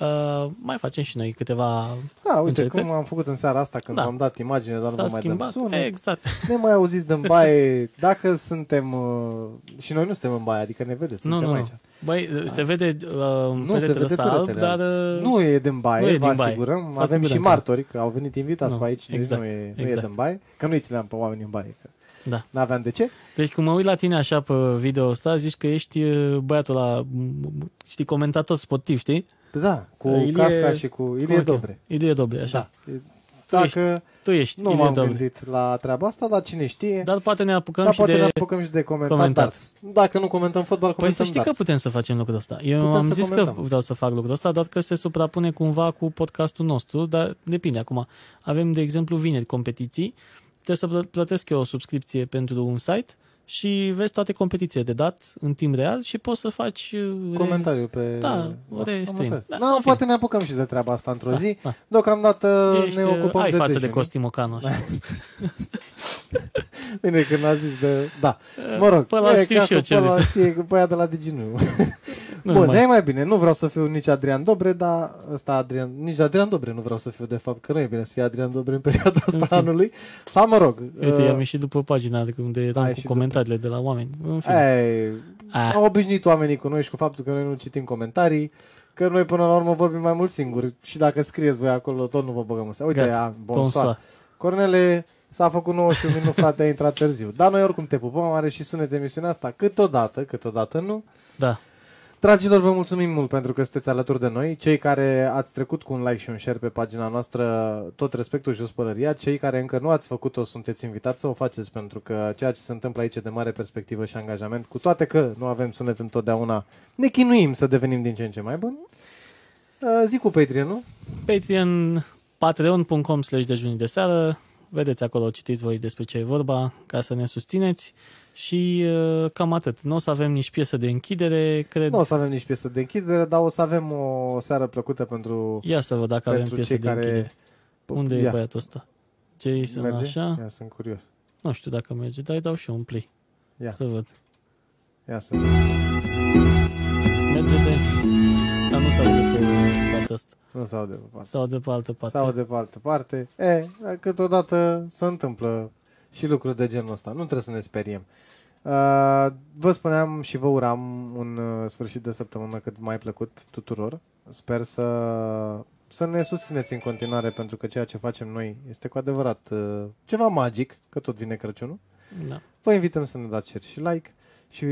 Uh, mai facem și noi câteva... Da, uite, Încercări? cum am făcut în seara asta când Da. v-am dat imagine, dar nu S-a vă mai dăm schimbat. sunet. Exact. Ne mai auziți din baie dacă suntem... Uh, și noi nu suntem în baie, adică ne vedeți, Nu, suntem nu, nu. aici. Băi, se vede uh, Nu, se peretele vede ăsta alb, peretele dar... uh, Nu e din baie, nu e vă din baie. asigurăm. Vă Avem și asigurăm că- martori, că au venit invitați Nu, pe aici, exact, deci nu e, nu exact. e din baie. Că nu îi țineam pe oameni în baie, că Da. n-aveam de ce. Deci când mă uit la tine așa pe video ăsta, zici că ești uh, băiatul la, știi, comentator sportiv, știi? Da, cu Ilie- casca și cu Ilie Cum o Dobre. cheamă? Ilie Dobre, așa. Da. Tu ești Dacă Tu ești nu Ilie m-am Dobre. gândit la treaba asta, dar cine știe, Dar poate ne apucăm dar și poate de... ne apucăm și de comentat, comentat. darts. Dacă nu comentăm fotbal, Păi să comentăm știi că darts. putem să facem lucrul ăsta. Eu Putem am să zis că comentăm. vreau să fac lucrul ăsta, doar că se suprapune cumva cu podcastul nostru, dar depinde acum. Avem, de exemplu, vineri competiții, trebuie să plă- plătesc eu o subscripție pentru un site și vezi toate competițiile de dat în timp real și poți să faci... uh, Comentariu pe... Da, am re-stream. înțeles. Da, Da, în fine. poate ne apucăm și de treaba asta într-o Da, zi. da. Deocamdată Ești, ne ocupăm ai de față de dejun. Costimocanu așa. Bine, când a zis de... Da, mă rog. Pe ăla e știu ca și eu că ce pe ăla zis. știe că băia de la Diginu. Nu Bun, mai e mai bine. Nu vreau să fiu nici Adrian Dobre, dar ăsta Adrian, nici Adrian Dobre nu vreau să fiu, de fapt, că nu e bine să fie Adrian Dobre în perioada În asta fine. anului. Dar mă rog. Uite, uh, i-am ieșit după pagina de unde eram ai cu și comentariile de la oameni. În fine. Ei, Ah. au obișnuit oamenii cu noi și cu faptul că noi nu citim comentarii, că noi până la urmă vorbim mai mult singuri și dacă scrieți voi acolo, tot nu vă băgăm în seamă. Uite, Gata. a, Bonsoir. bonsoir. Cornele s-a făcut 91 minut, frate, a intrat târziu. Dar noi oricum te pupăm, are și sunet emisiunea asta, câteodată, câteodată nu. Da. Dragilor, vă mulțumim mult pentru că sunteți alături de noi. Cei care ați trecut cu un like și un share pe pagina noastră, tot respectul și ospălăria. Cei care încă nu ați făcut-o, sunteți invitați să o faceți pentru că ceea ce se întâmplă aici e de mare perspectivă și angajament. Cu toate că nu avem sunet întotdeauna, ne chinuim să devenim din ce în ce mai buni. Uh, Zi cu Patreon, nu? Patreon, patreon.com slash dejunii de seară. vedeți acolo, citiți voi despre ce e vorba, ca să ne susțineți. Și uh, cam atât. Nu o să avem nici piesă de închidere, cred. Nu o să avem nici piesă de închidere, dar o să avem o seară plăcută pentru, Ia să văd dacă avem pentru piesă cei de care... închidere. Unde Ia, e băiatul ăsta? Jason, merge? așa? Ia, sunt curios. Nu știu dacă merge, dar îi dau și eu un play. Ia. Să văd. Ia să Merge de... Dar nu se aude pe partea asta. Nu se aude pe parte. Se aude pe altă parte. Sau de pe altă parte. E, câteodată se întâmplă și lucruri de genul ăsta. Nu trebuie să ne speriem. Uh, vă spuneam și vă uram un uh, sfârșit de săptămână cât mai plăcut tuturor. Sper să, să ne susțineți în continuare pentru că ceea ce facem noi este cu adevărat uh, ceva magic, că tot vine Crăciunul. Da. Vă invităm să ne dați share și like și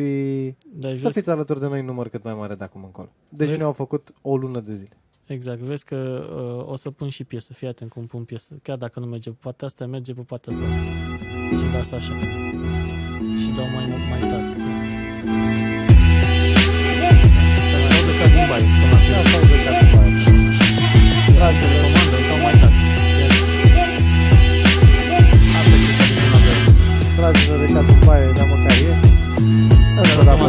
Deci să vezi, fiți alături de noi în număr cât mai mare de acum încolo. Deci Vezi? ne-au făcut o lună de zile. Exact, vezi că uh, o să pun și piesă. Fii atent cum pun piesă. Chiar dacă nu merge pe partea asta, merge pe partea asta. Și las așa. Și dau mai, mai tare. Să se audă ca din baie, până la Da, final. sau de cap după aia. Dragilor, Comandă, îl dau mai tare. Asta e piesa de prima dată. Dragilor, de ca după aia, dar măcar e. Încă o dată